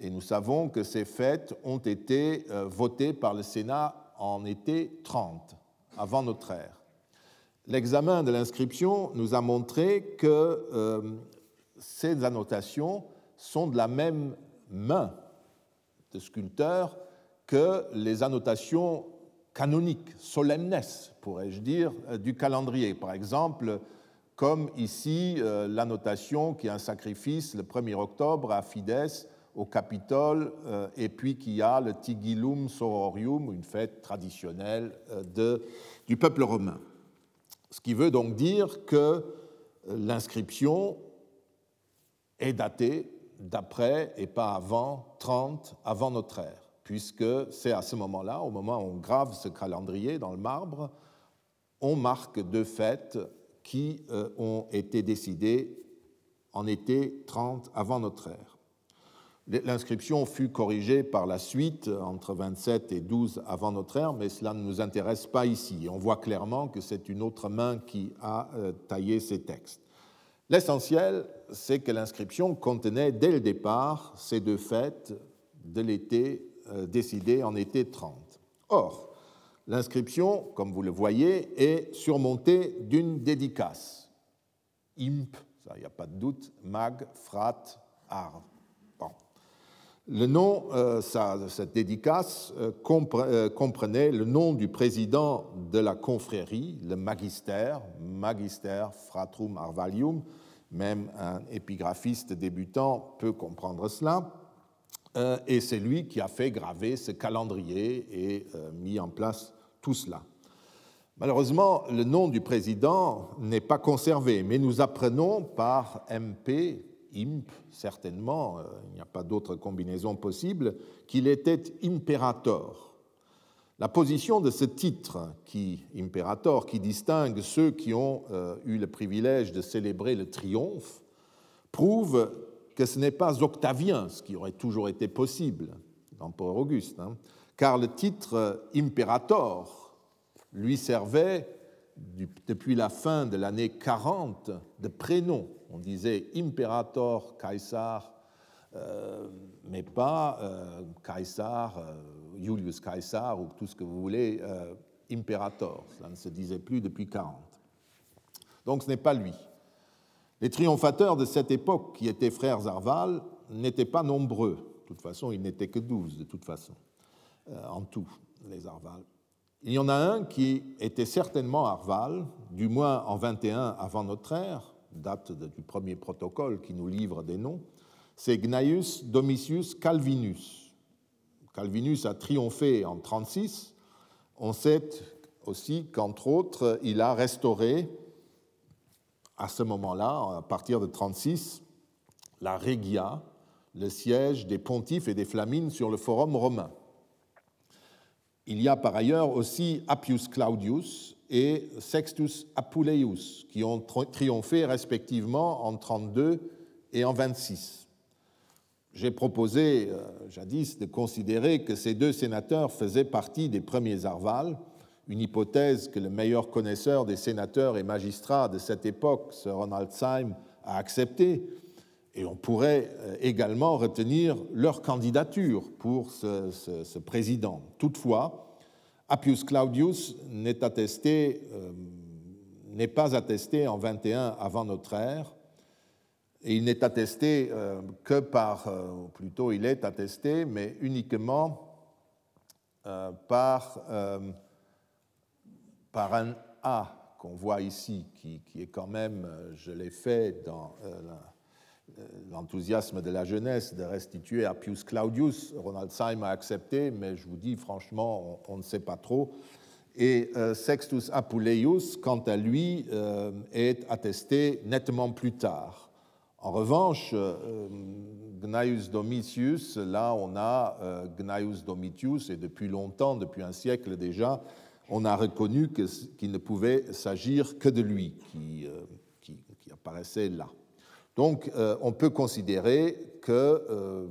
Et nous savons que ces fêtes ont été euh, votées par le Sénat en été 30, avant notre ère. L'examen de l'inscription nous a montré que euh, ces annotations sont de la même main de sculpteur que les annotations canoniques, solemnes, pourrais-je dire, euh, du calendrier. Par exemple, comme ici euh, l'annotation qui est un sacrifice le 1er octobre à Fides au Capitole, euh, et puis qui a le Tigilum Sororium, une fête traditionnelle du peuple romain. Ce qui veut donc dire que l'inscription est datée d'après et pas avant 30 avant notre ère, puisque c'est à ce moment-là, au moment où on grave ce calendrier dans le marbre, on marque deux fêtes qui euh, ont été décidées en été 30 avant notre ère. L'inscription fut corrigée par la suite entre 27 et 12 avant notre ère, mais cela ne nous intéresse pas ici. On voit clairement que c'est une autre main qui a euh, taillé ces textes. L'essentiel, c'est que l'inscription contenait dès le départ ces deux fêtes de l'été euh, décidées en été 30. Or, l'inscription, comme vous le voyez, est surmontée d'une dédicace. Imp, il n'y a pas de doute, mag, frat, ar. Le nom, euh, cette dédicace euh, comprenait le nom du président de la confrérie, le magister, magister fratrum arvalium, même un épigraphiste débutant peut comprendre cela. Euh, et c'est lui qui a fait graver ce calendrier et euh, mis en place tout cela. Malheureusement, le nom du président n'est pas conservé, mais nous apprenons par MP imp, certainement, euh, il n'y a pas d'autre combinaison possible, qu'il était imperator. La position de ce titre, qui, imperator, qui distingue ceux qui ont euh, eu le privilège de célébrer le triomphe, prouve que ce n'est pas Octavien, ce qui aurait toujours été possible, l'empereur Auguste, hein, car le titre imperator lui servait depuis la fin de l'année 40 de prénom. On disait imperator Caesar, euh, mais pas euh, Caesar, euh, Julius Caesar ou tout ce que vous voulez, imperator. Ça ne se disait plus depuis 40. Donc ce n'est pas lui. Les triomphateurs de cette époque, qui étaient frères Arval, n'étaient pas nombreux. De toute façon, ils n'étaient que douze, de toute façon, en tout, les Arval. Il y en a un qui était certainement Arval, du moins en 21 avant notre ère, date du premier protocole qui nous livre des noms, c'est Gnaeus Domitius Calvinus. Calvinus a triomphé en 36. On sait aussi qu'entre autres, il a restauré à ce moment-là, à partir de 36, la Regia, le siège des pontifes et des flamines sur le forum romain. Il y a par ailleurs aussi Appius Claudius et Sextus Apuleius, qui ont triomphé respectivement en 32 et en 26. J'ai proposé euh, jadis de considérer que ces deux sénateurs faisaient partie des premiers Arvales, une hypothèse que le meilleur connaisseur des sénateurs et magistrats de cette époque, Sir Ronald Syme, a acceptée, et on pourrait euh, également retenir leur candidature pour ce, président. Toutefois, Appius Claudius n'est euh, n'est pas attesté en 21 avant notre ère, et il n'est attesté euh, que par, ou plutôt il est attesté, mais uniquement par, par un A qu'on voit ici, qui, est quand même, je l'ai fait dans euh, l'enthousiasme de la jeunesse de restituer à Claudius. Ronald Syme a accepté, mais je vous dis franchement, on, ne sait pas trop. Et euh, Sextus Apuleius, quant à lui, euh, est attesté nettement plus tard. En revanche, Gnaeus Domitius, là on a Gnaeus Domitius, et depuis longtemps, depuis un siècle déjà, on a reconnu qu'il ne pouvait s'agir que de lui qui, apparaissait là. Donc euh, on peut considérer qu'il euh,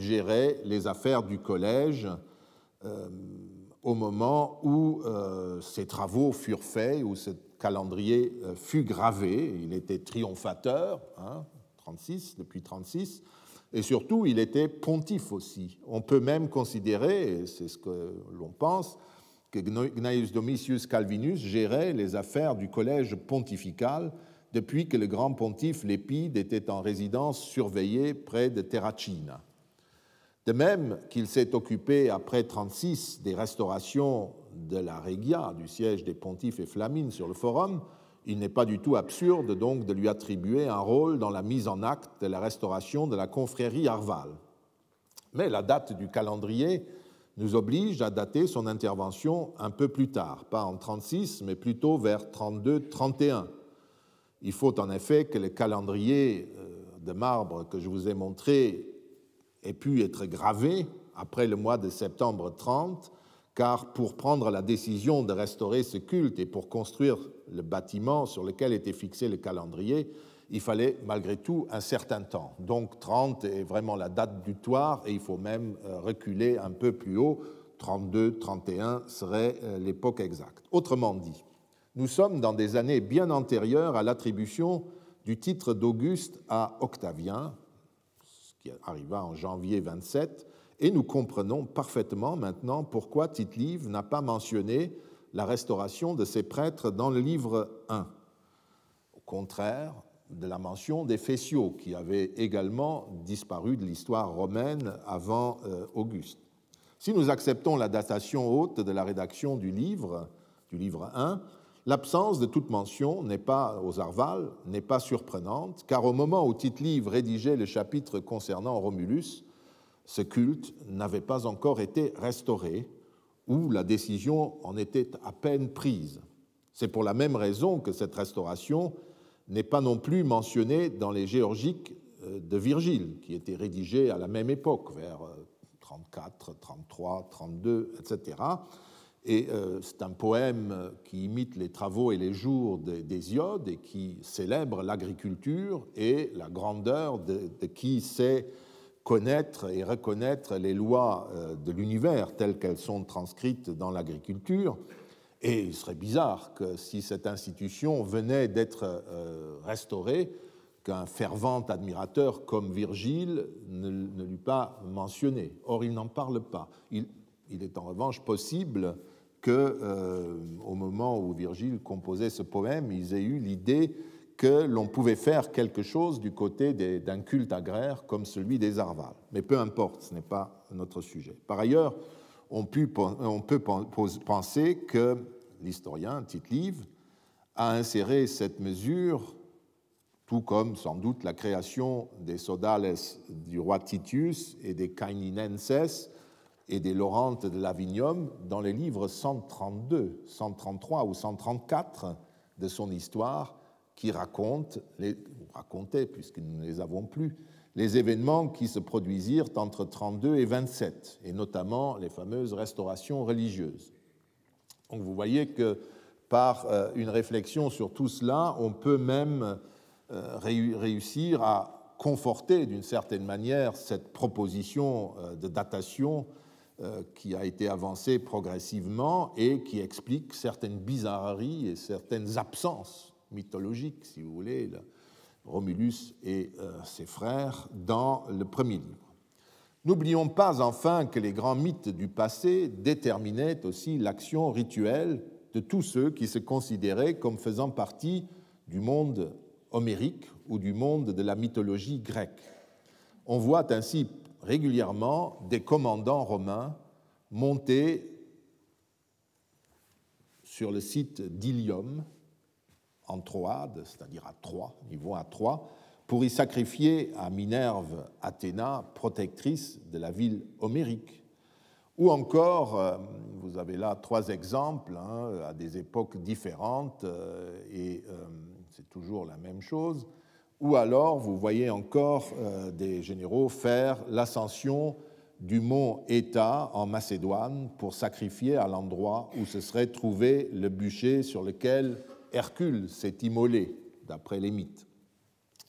gérait les affaires du collège euh, au moment où ces travaux furent faits, où ce calendrier fut gravé. Il était triomphateur, 36, hein, depuis 36, et surtout il était pontife aussi. On peut même considérer, et c'est ce que l'on pense, que Gnaeus Domitius Calvinus gérait les affaires du collège pontifical depuis que le grand pontife Lépide était en résidence surveillée près de Terracina. De même qu'il s'est occupé après 36 des restaurations de la Regia, du siège des pontifes et flamines sur le forum, il n'est pas du tout absurde donc de lui attribuer un rôle dans la mise en acte de la restauration de la confrérie Arval. Mais la date du calendrier nous oblige à dater son intervention un peu plus tard, pas en 36, mais plutôt vers 32-31 il faut en effet que le calendrier euh, de marbre que je vous ai montré ait pu être gravé après le mois de septembre 30, car pour prendre la décision de restaurer ce culte et pour construire le bâtiment sur lequel était fixé le calendrier, il fallait malgré tout un certain temps. Donc 30 est vraiment la date butoir et il faut même euh, reculer un peu plus haut. 32, 31 serait euh, l'époque exacte. Autrement dit, nous sommes dans des années bien antérieures à l'attribution du titre d'Auguste à Octavien, ce qui arriva en janvier 27, et nous comprenons parfaitement maintenant pourquoi Tite-Live n'a pas mentionné la restauration de ses prêtres dans le livre 1, au contraire de la mention des Fétiaux, qui avaient également disparu de l'histoire romaine avant euh, Auguste. Si nous acceptons la datation haute de la rédaction du livre, du livre 1, L'absence de toute mention n'est pas aux Arval n'est pas surprenante, car au moment où Tite-Live rédigeait le chapitre concernant Romulus, ce culte n'avait pas encore été restauré, ou la décision en était à peine prise. C'est pour la même raison que cette restauration n'est pas non plus mentionné dans les géorgiques euh, de Virgile, qui étaient rédigés à la même époque, vers 34, 33, 32, etc. Et euh, c'est un poème qui imite les travaux et les jours d'Hésiode et qui célèbre l'agriculture et la grandeur de, qui sait connaître et reconnaître les lois euh, de l'univers telles qu'elles sont transcrites dans l'agriculture. Et il serait bizarre que si cette institution venait d'être euh, restaurée, qu'un fervent admirateur comme Virgile ne, ne l'eût pas mentionné. Or, il n'en parle pas. Il, est en revanche possible que, euh, moment où Virgile composait ce poème, ils aient eu l'idée que l'on pouvait faire quelque chose du côté d'un culte agraire comme celui des Arvales. Mais peu importe, ce n'est pas notre sujet. Par ailleurs, on, peut penser que l'historien Tite-Live a inséré cette mesure, tout comme sans doute la création des sodales du roi Titius et des Caininenses et des Laurentes de l'Avignon dans les livres 132, 133 ou 134 de son histoire qui racontent, les, racontaient, puisque nous ne les avons plus, les événements qui se produisirent entre 32 et 27, et notamment les fameuses restaurations religieuses. Donc vous voyez que par euh, une réflexion sur tout cela, on peut même euh, réussir à conforter d'une certaine manière cette proposition euh, de datation qui a été avancé progressivement et qui explique certaines bizarreries et certaines absences mythologiques, si vous voulez, Romulus et euh, ses frères, dans le premier livre. N'oublions pas enfin que les grands mythes du passé déterminaient aussi l'action rituelle de tous ceux qui se considéraient comme faisant partie du monde homérique ou du monde de la mythologie grecque. On voit ainsi régulièrement des commandants romains montés sur le site d'Ilium, en Troade, c'est-à-dire à Troie, vont à Troie, pour y sacrifier à Minerve Athéna, protectrice de la ville homérique. Ou encore, euh, vous avez là trois exemples hein, à des époques différentes, euh, et euh, c'est toujours la même chose ou alors vous voyez encore des généraux faire l'ascension du mont Éta en Macédoine pour sacrifier à l'endroit où se serait trouvé le bûcher sur lequel Hercule s'est immolé, d'après les mythes.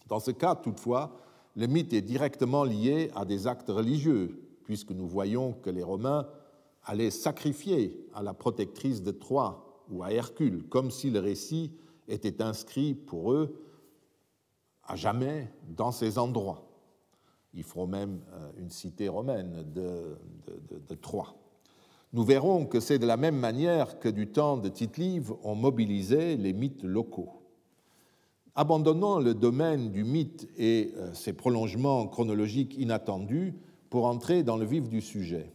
Dans ce cas, toutefois, le mythe est directement lié à des actes religieux, puisque nous voyons que les Romains allaient sacrifier à la protectrice de Troie ou à Hercule, comme si le récit était inscrit pour eux à jamais dans ces endroits. Ils feront même euh, une cité romaine de, de, Troie. Nous verrons que c'est de la même manière que du temps de Tite-Live, on mobilisait les mythes locaux. Abandonnons le domaine du mythe et euh, ses prolongements chronologiques inattendus pour entrer dans le vif du sujet.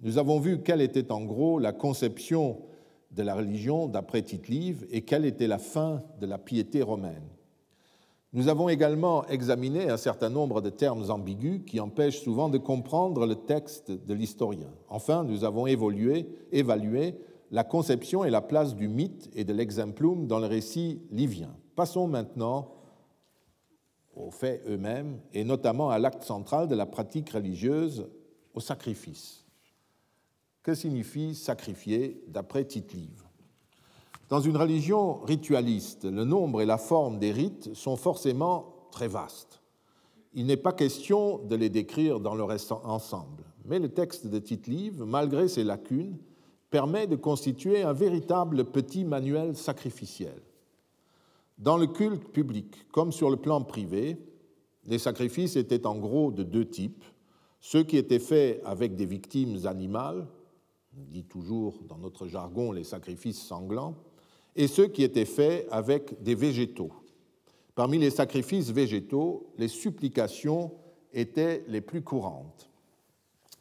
Nous avons vu quelle était en gros la conception de la religion d'après Tite-Live et quelle était la fin de la piété romaine. Nous avons également examiné un certain nombre de termes ambigus qui empêchent souvent de comprendre le texte de l'historien. Enfin, nous avons évolué, évalué la conception et la place du mythe et de l'exemplum dans le récit livien. Passons maintenant aux faits eux-mêmes et notamment à l'acte central de la pratique religieuse, au sacrifice. Que signifie sacrifier d'après Tite-Live? Dans une religion ritualiste, le nombre et la forme des rites sont forcément très vastes. Il n'est pas question de les décrire dans leur ensemble, mais le texte de Tite-Live, malgré ses lacunes, permet de constituer un véritable petit manuel sacrificiel. Dans le culte public, comme sur le plan privé, les sacrifices étaient en gros de deux types. Ceux qui étaient faits avec des victimes animales, on dit toujours dans notre jargon les sacrifices sanglants, et ceux qui étaient faits avec des végétaux. Parmi les sacrifices végétaux, les supplications étaient les plus courantes.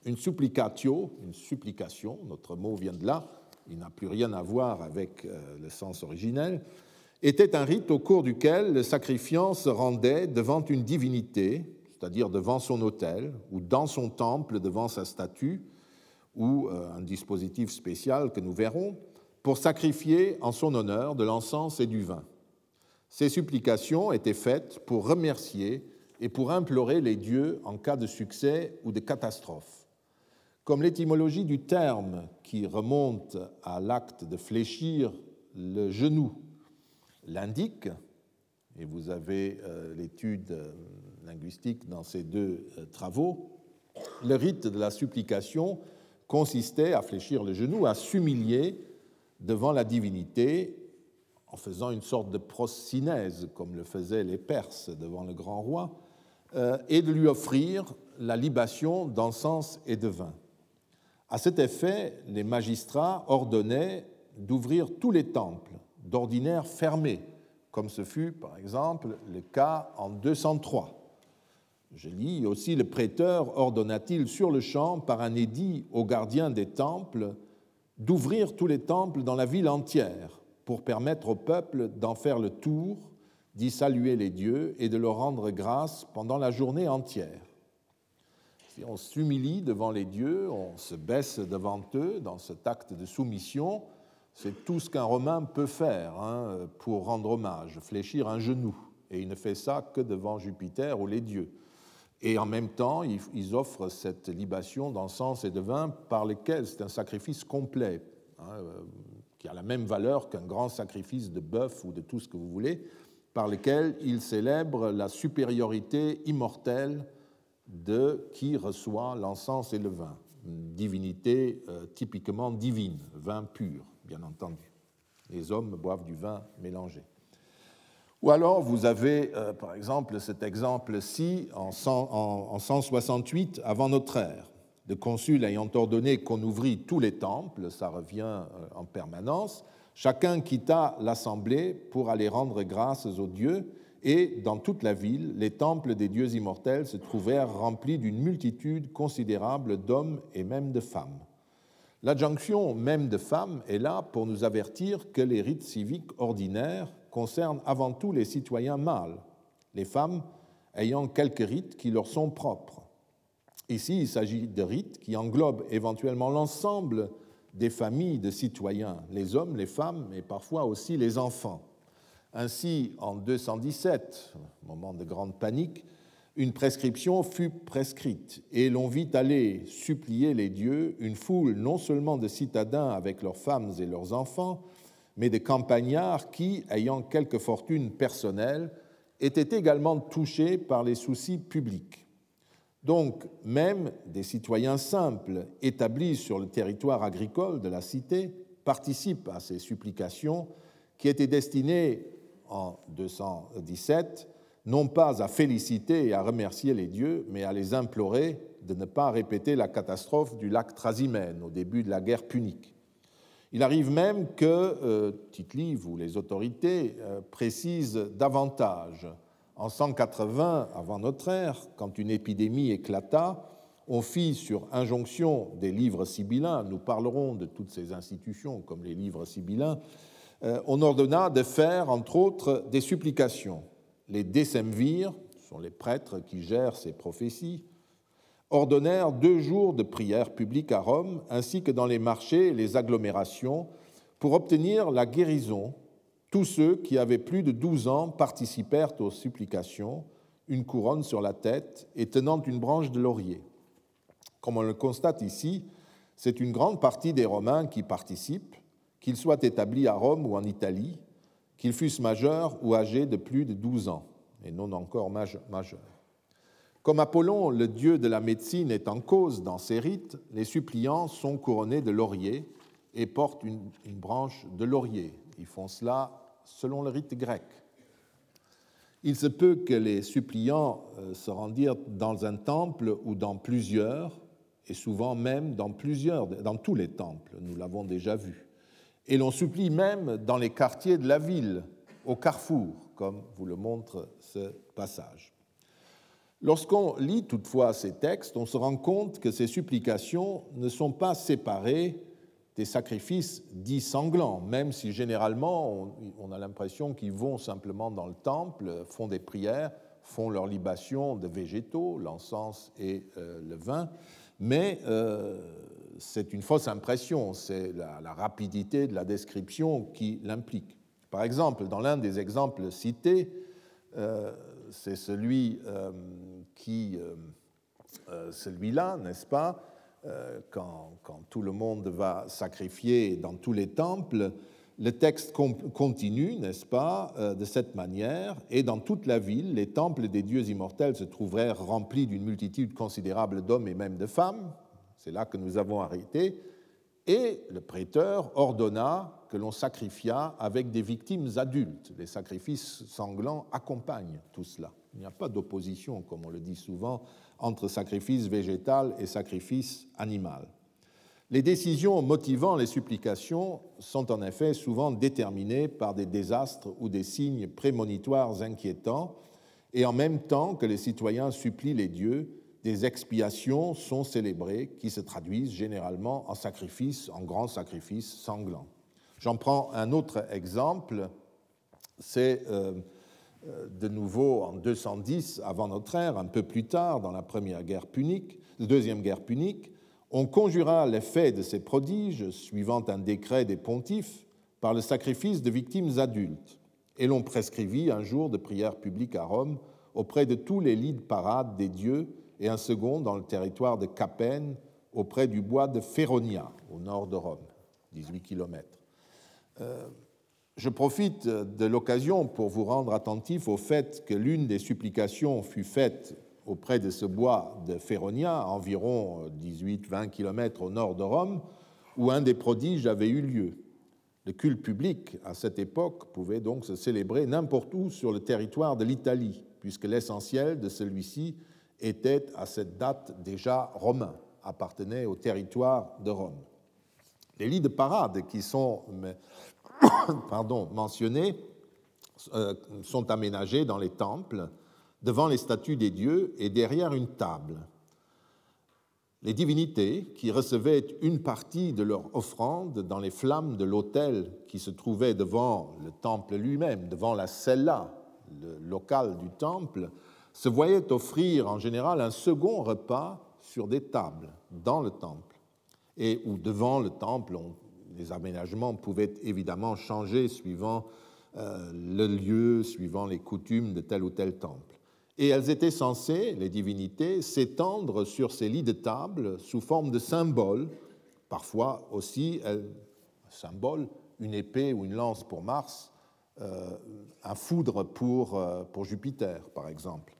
Une supplicatio, une supplication, notre mot vient de là, il n'a plus rien à voir avec euh, le sens originel, était un rite au cours duquel le sacrifiant se rendait devant une divinité, c'est-à-dire devant son autel, ou dans son temple devant sa statue, ou euh, un dispositif spécial que nous verrons, pour sacrifier en son honneur de l'encens et du vin. Ces supplications étaient faites pour remercier et pour implorer les dieux en cas de succès ou de catastrophe. Comme l'étymologie du terme qui remonte à l'acte de fléchir le genou l'indique, et vous avez euh, l'étude euh, linguistique dans ces deux euh, travaux, le rite de la supplication consistait à fléchir le genou, à s'humilier devant la divinité en faisant une sorte de prosynèse, comme le faisaient les Perses devant le grand roi, et de lui offrir la libation d'encens et de vin. À cet effet, les magistrats ordonnaient d'ouvrir tous les temples, d'ordinaire fermés, comme ce fut par exemple le cas en 203. Je lis aussi le prêteur ordonna-t-il sur le champ par un édit aux gardiens des temples d'ouvrir tous les temples dans la ville entière pour permettre au peuple d'en faire le tour, d'y saluer les dieux et de leur rendre grâce pendant la journée entière. Si on s'humilie devant les dieux, on se baisse devant eux dans cet acte de soumission, c'est tout ce qu'un Romain peut faire hein, pour rendre hommage, fléchir un genou. Et il ne fait ça que devant Jupiter ou les dieux. Et en même temps, ils offrent cette libation d'encens et de vin par lesquels c'est un sacrifice complet, hein, euh, qui a la même valeur qu'un grand sacrifice de bœuf ou de tout ce que vous voulez, par lesquels ils célèbrent la supériorité immortelle de qui reçoit l'encens et le vin, une divinité euh, typiquement divine, vin pur bien entendu. Les hommes boivent du vin mélangé. Ou alors vous avez, euh, par exemple, cet exemple-ci en, en, 168 avant notre ère, de consul ayant ordonné qu'on ouvrit tous les temples, ça revient euh, en permanence, chacun quitta l'assemblée pour aller rendre grâces aux dieux, et dans toute la ville, les temples des dieux immortels se trouvèrent remplis d'une multitude considérable d'hommes et même de femmes. L'adjonction même de femmes est là pour nous avertir que les rites civiques ordinaires concernent avant tout les citoyens mâles, les femmes ayant quelques rites qui leur sont propres. Ici, il s'agit de rites qui englobent éventuellement l'ensemble des familles de citoyens, les hommes, les femmes et parfois aussi les enfants. Ainsi, en 217, moment de grande panique, une prescription fut prescrite, et l'on vit aller supplier les dieux une foule non seulement de citadins avec leurs femmes et leurs enfants, mais de campagnards qui, ayant quelque fortune personnelle, étaient également touchés par les soucis publics. Donc, même des citoyens simples établis sur le territoire agricole de la cité participent à ces supplications qui étaient destinées en 217 non pas à féliciter et à remercier les dieux, mais à les implorer de ne pas répéter la catastrophe du lac Trasimène au début de la guerre punique. Il arrive même que euh, ou les autorités euh, précisent davantage. En 180 avant notre ère, quand une épidémie éclata, on fit sur injonction des livres sibyllins, nous parlerons de toutes ces institutions comme les livres sibyllins, euh, on ordonna de faire, entre autres, des supplications. Les décemvirs, sont les prêtres qui gèrent ces prophéties, ordonnèrent deux jours de prière publique à Rome, ainsi que dans les marchés et les agglomérations, pour obtenir la guérison. Tous ceux qui avaient plus de douze ans participèrent aux supplications, une couronne sur la tête et tenant une branche de laurier. Comme on le constate ici, c'est une grande partie des Romains qui participent, qu'ils soient établis à Rome ou en Italie, qu'ils fussent majeurs ou âgés de plus de 12 ans, et non encore majeurs. Comme Apollon, le dieu de la médecine, est en cause dans ces rites, les suppliants sont couronnés de laurier et portent une, branche de laurier. Ils font cela selon le rite grec. Il se peut que les suppliants euh, se rendirent dans un temple ou dans plusieurs, et souvent même dans plusieurs, dans tous les temples, nous l'avons déjà vu et l'on supplie même dans les quartiers de la ville, au carrefour, comme vous le montre ce passage. Lorsqu'on lit toutefois ces textes, on se rend compte que ces supplications ne sont pas séparées des sacrifices dits sanglants, même si généralement on a l'impression qu'ils vont simplement dans le temple, font des prières, font leur libation de végétaux, l'encens et euh, le vin, mais euh, c'est une fausse impression, c'est la, rapidité de la description qui l'implique. Par exemple, dans l'un des exemples cités, euh, c'est celui euh, qui, euh, celui-là, n'est-ce pas, quand, quand, tout le monde va sacrifier dans tous les temples, le texte continue, n'est-ce pas, de cette manière, et dans toute la ville, les temples des dieux immortels se trouveraient remplis d'une multitude considérable d'hommes et même de femmes. C'est là que nous avons arrêté. Et le prêteur ordonna que l'on sacrifia avec des victimes adultes. Les sacrifices sanglants accompagnent tout cela. Il n'y a pas d'opposition, comme on le dit souvent, entre sacrifice végétal et sacrifice animal. Les décisions motivant les supplications sont en effet souvent déterminées par des désastres ou des signes prémonitoires inquiétants, et en même temps que les citoyens supplient les dieux, des expiations sont célébrées qui se traduisent généralement en sacrifices, en grands sacrifices sanglants. J'en prends un autre exemple, c'est euh, euh, de nouveau en 210 avant notre ère, un peu plus tard, dans la première guerre punique, la deuxième guerre punique, on conjura l'effet de ces prodiges, suivant un décret des pontifes, par le sacrifice de victimes adultes, et l'on prescrivit un jour de prière publique à Rome auprès de tous les lits de parade des dieux et un second dans le territoire de Capène, auprès du bois de Féronia, au nord de Rome, 18 km. Euh, je profite de l'occasion pour vous rendre attentif au fait que l'une des supplications fut faite auprès de ce bois de Féronia, environ 18-20 km au nord de Rome, où un des prodiges avait eu lieu. Le culte public, à cette époque, pouvait donc se célébrer n'importe où sur le territoire de l'Italie, puisque l'essentiel de celui-ci était à cette date déjà romain, appartenait au territoire de Rome. Les lits de parade qui sont pardon, mentionnés euh, sont aménagés dans les temples, devant les statues des dieux et derrière une table. Les divinités, qui recevaient une partie de leur offrande dans les flammes de l'autel qui se trouvait devant le temple lui-même, devant la cella, le local du temple, se voyaient offrir en général un second repas sur des tables dans le temple et où devant le temple, les aménagements pouvaient évidemment changer suivant euh, le lieu, suivant les coutumes de tel ou tel temple. Et elles étaient censées, les divinités, s'étendre sur ces lits de table sous forme de symboles, parfois aussi, un symbole, une épée ou une lance pour Mars, euh, un foudre pour, euh, pour Jupiter, par exemple.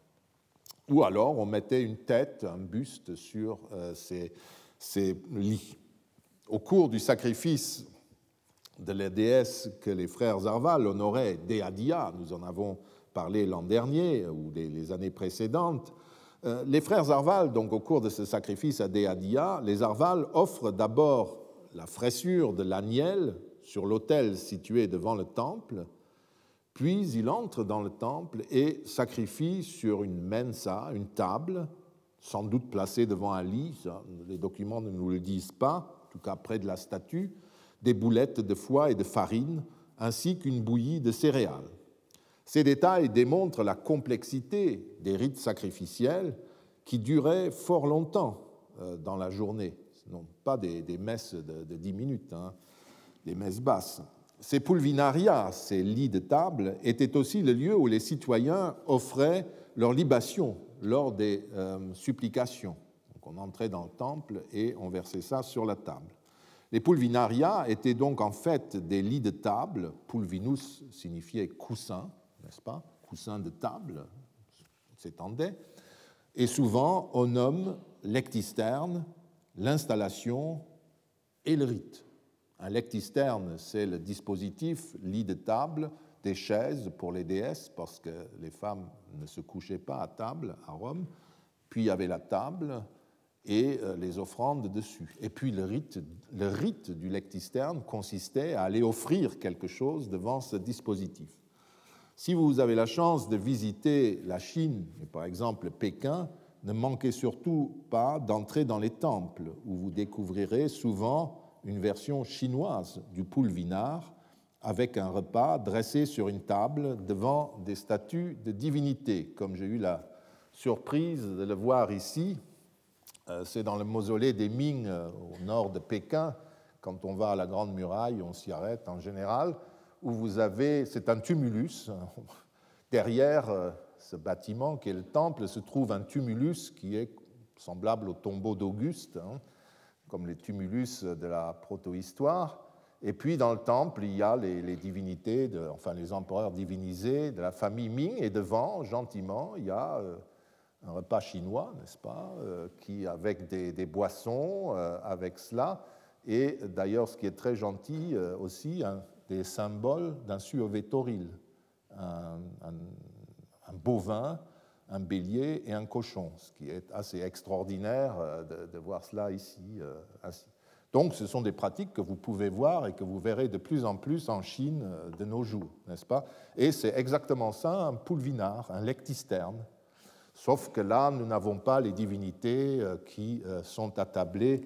Ou alors on mettait une tête, un buste sur euh, ces, lits. Au cours du sacrifice de la déesse que les frères Arval honoraient, Deadia, nous en avons parlé l'an dernier ou les, années précédentes, euh, les frères Arval, donc au cours de ce sacrifice à Deadia, les Arval offrent d'abord la fraissure de l'agnel sur l'autel situé devant le temple, puis il entre dans le temple et sacrifie sur une mensa, une table, sans doute placée devant un lit, les documents ne nous le disent pas, tout cas près de la statue, des boulettes de foie et de farine, ainsi qu'une bouillie de céréales. Ces détails démontrent la complexité des rites sacrificiels qui duraient fort longtemps euh, dans la journée, non pas des, messes de, dix minutes, hein, des messes basses. Ces pulvinaria, ces lits de table, étaient aussi le lieu où les citoyens offraient leur libation lors des euh, supplications. On entrait dans le temple et on versait ça sur la table. Les pulvinaria étaient donc en fait des lits de table. Pulvinus signifiait coussin, n'est-ce pas? Coussin de table, s'étendait. Et souvent, on nomme l'ectisterne, l'installation et le rite. Un lectisterne, c'est le dispositif lit de table, des chaises pour les déesses, parce que les femmes ne se couchaient pas à table à Rome. Puis il y avait la table et euh, les offrandes dessus. Et puis le rite, le rite du lectisterne consistait à aller offrir quelque chose devant ce dispositif. Si vous avez la chance de visiter la Chine, par exemple Pékin, ne manquez surtout pas d'entrer dans les temples, où vous découvrirez souvent une version chinoise du pulvinar avec un repas dressé sur une table devant des statues de divinités, comme j'ai eu la surprise de le voir ici. Euh, c'est dans le mausolée des Ming euh, au nord de Pékin. Quand on va à la Grande Muraille, on s'y arrête en général. où vous avez, c'est un tumulus. Derrière euh, ce bâtiment qui est le temple se trouve un tumulus qui est semblable au tombeau d'Auguste, hein, comme les tumulus de la protohistoire. Et puis dans le temple, il y a les, divinités, enfin les empereurs divinisés de la famille Ming, et devant, gentiment, il y a un repas chinois, n'est-ce pas, euh, qui, avec des, boissons, avec cela. Et d'ailleurs, ce qui est très gentil aussi, des symboles d'un suovétoril, un, un, bovin, un bélier et un cochon, ce qui est assez extraordinaire euh, de, voir cela ici. Euh. Donc ce sont des pratiques que vous pouvez voir et que vous verrez de plus en plus en Chine euh, de nos jours, n'est-ce pas? Et c'est exactement ça, un poulvinard, un lectisterne. Sauf que là, nous n'avons pas les divinités qui sont attablées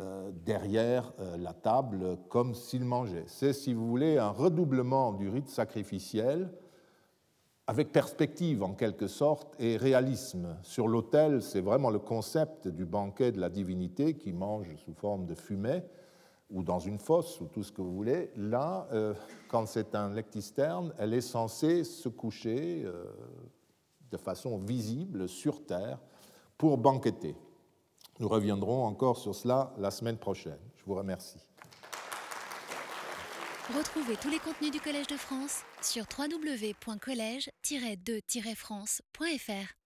euh, derrière euh, la table comme s'il mangeait. C'est, si vous voulez, un redoublement du rite sacrificiel avec perspective en quelque sorte et réalisme. Sur l'autel, c'est vraiment le concept du banquet de la divinité qui mange sous forme de fumée ou dans une fosse ou tout ce que vous voulez. Là, euh, quand c'est un lectisterne, elle est censée se coucher de façon visible sur terre pour banqueter. Nous reviendrons encore sur cela la semaine prochaine. Je vous remercie. Retrouvez tous les contenus du Collège de France sur www.colège-2-france.fr.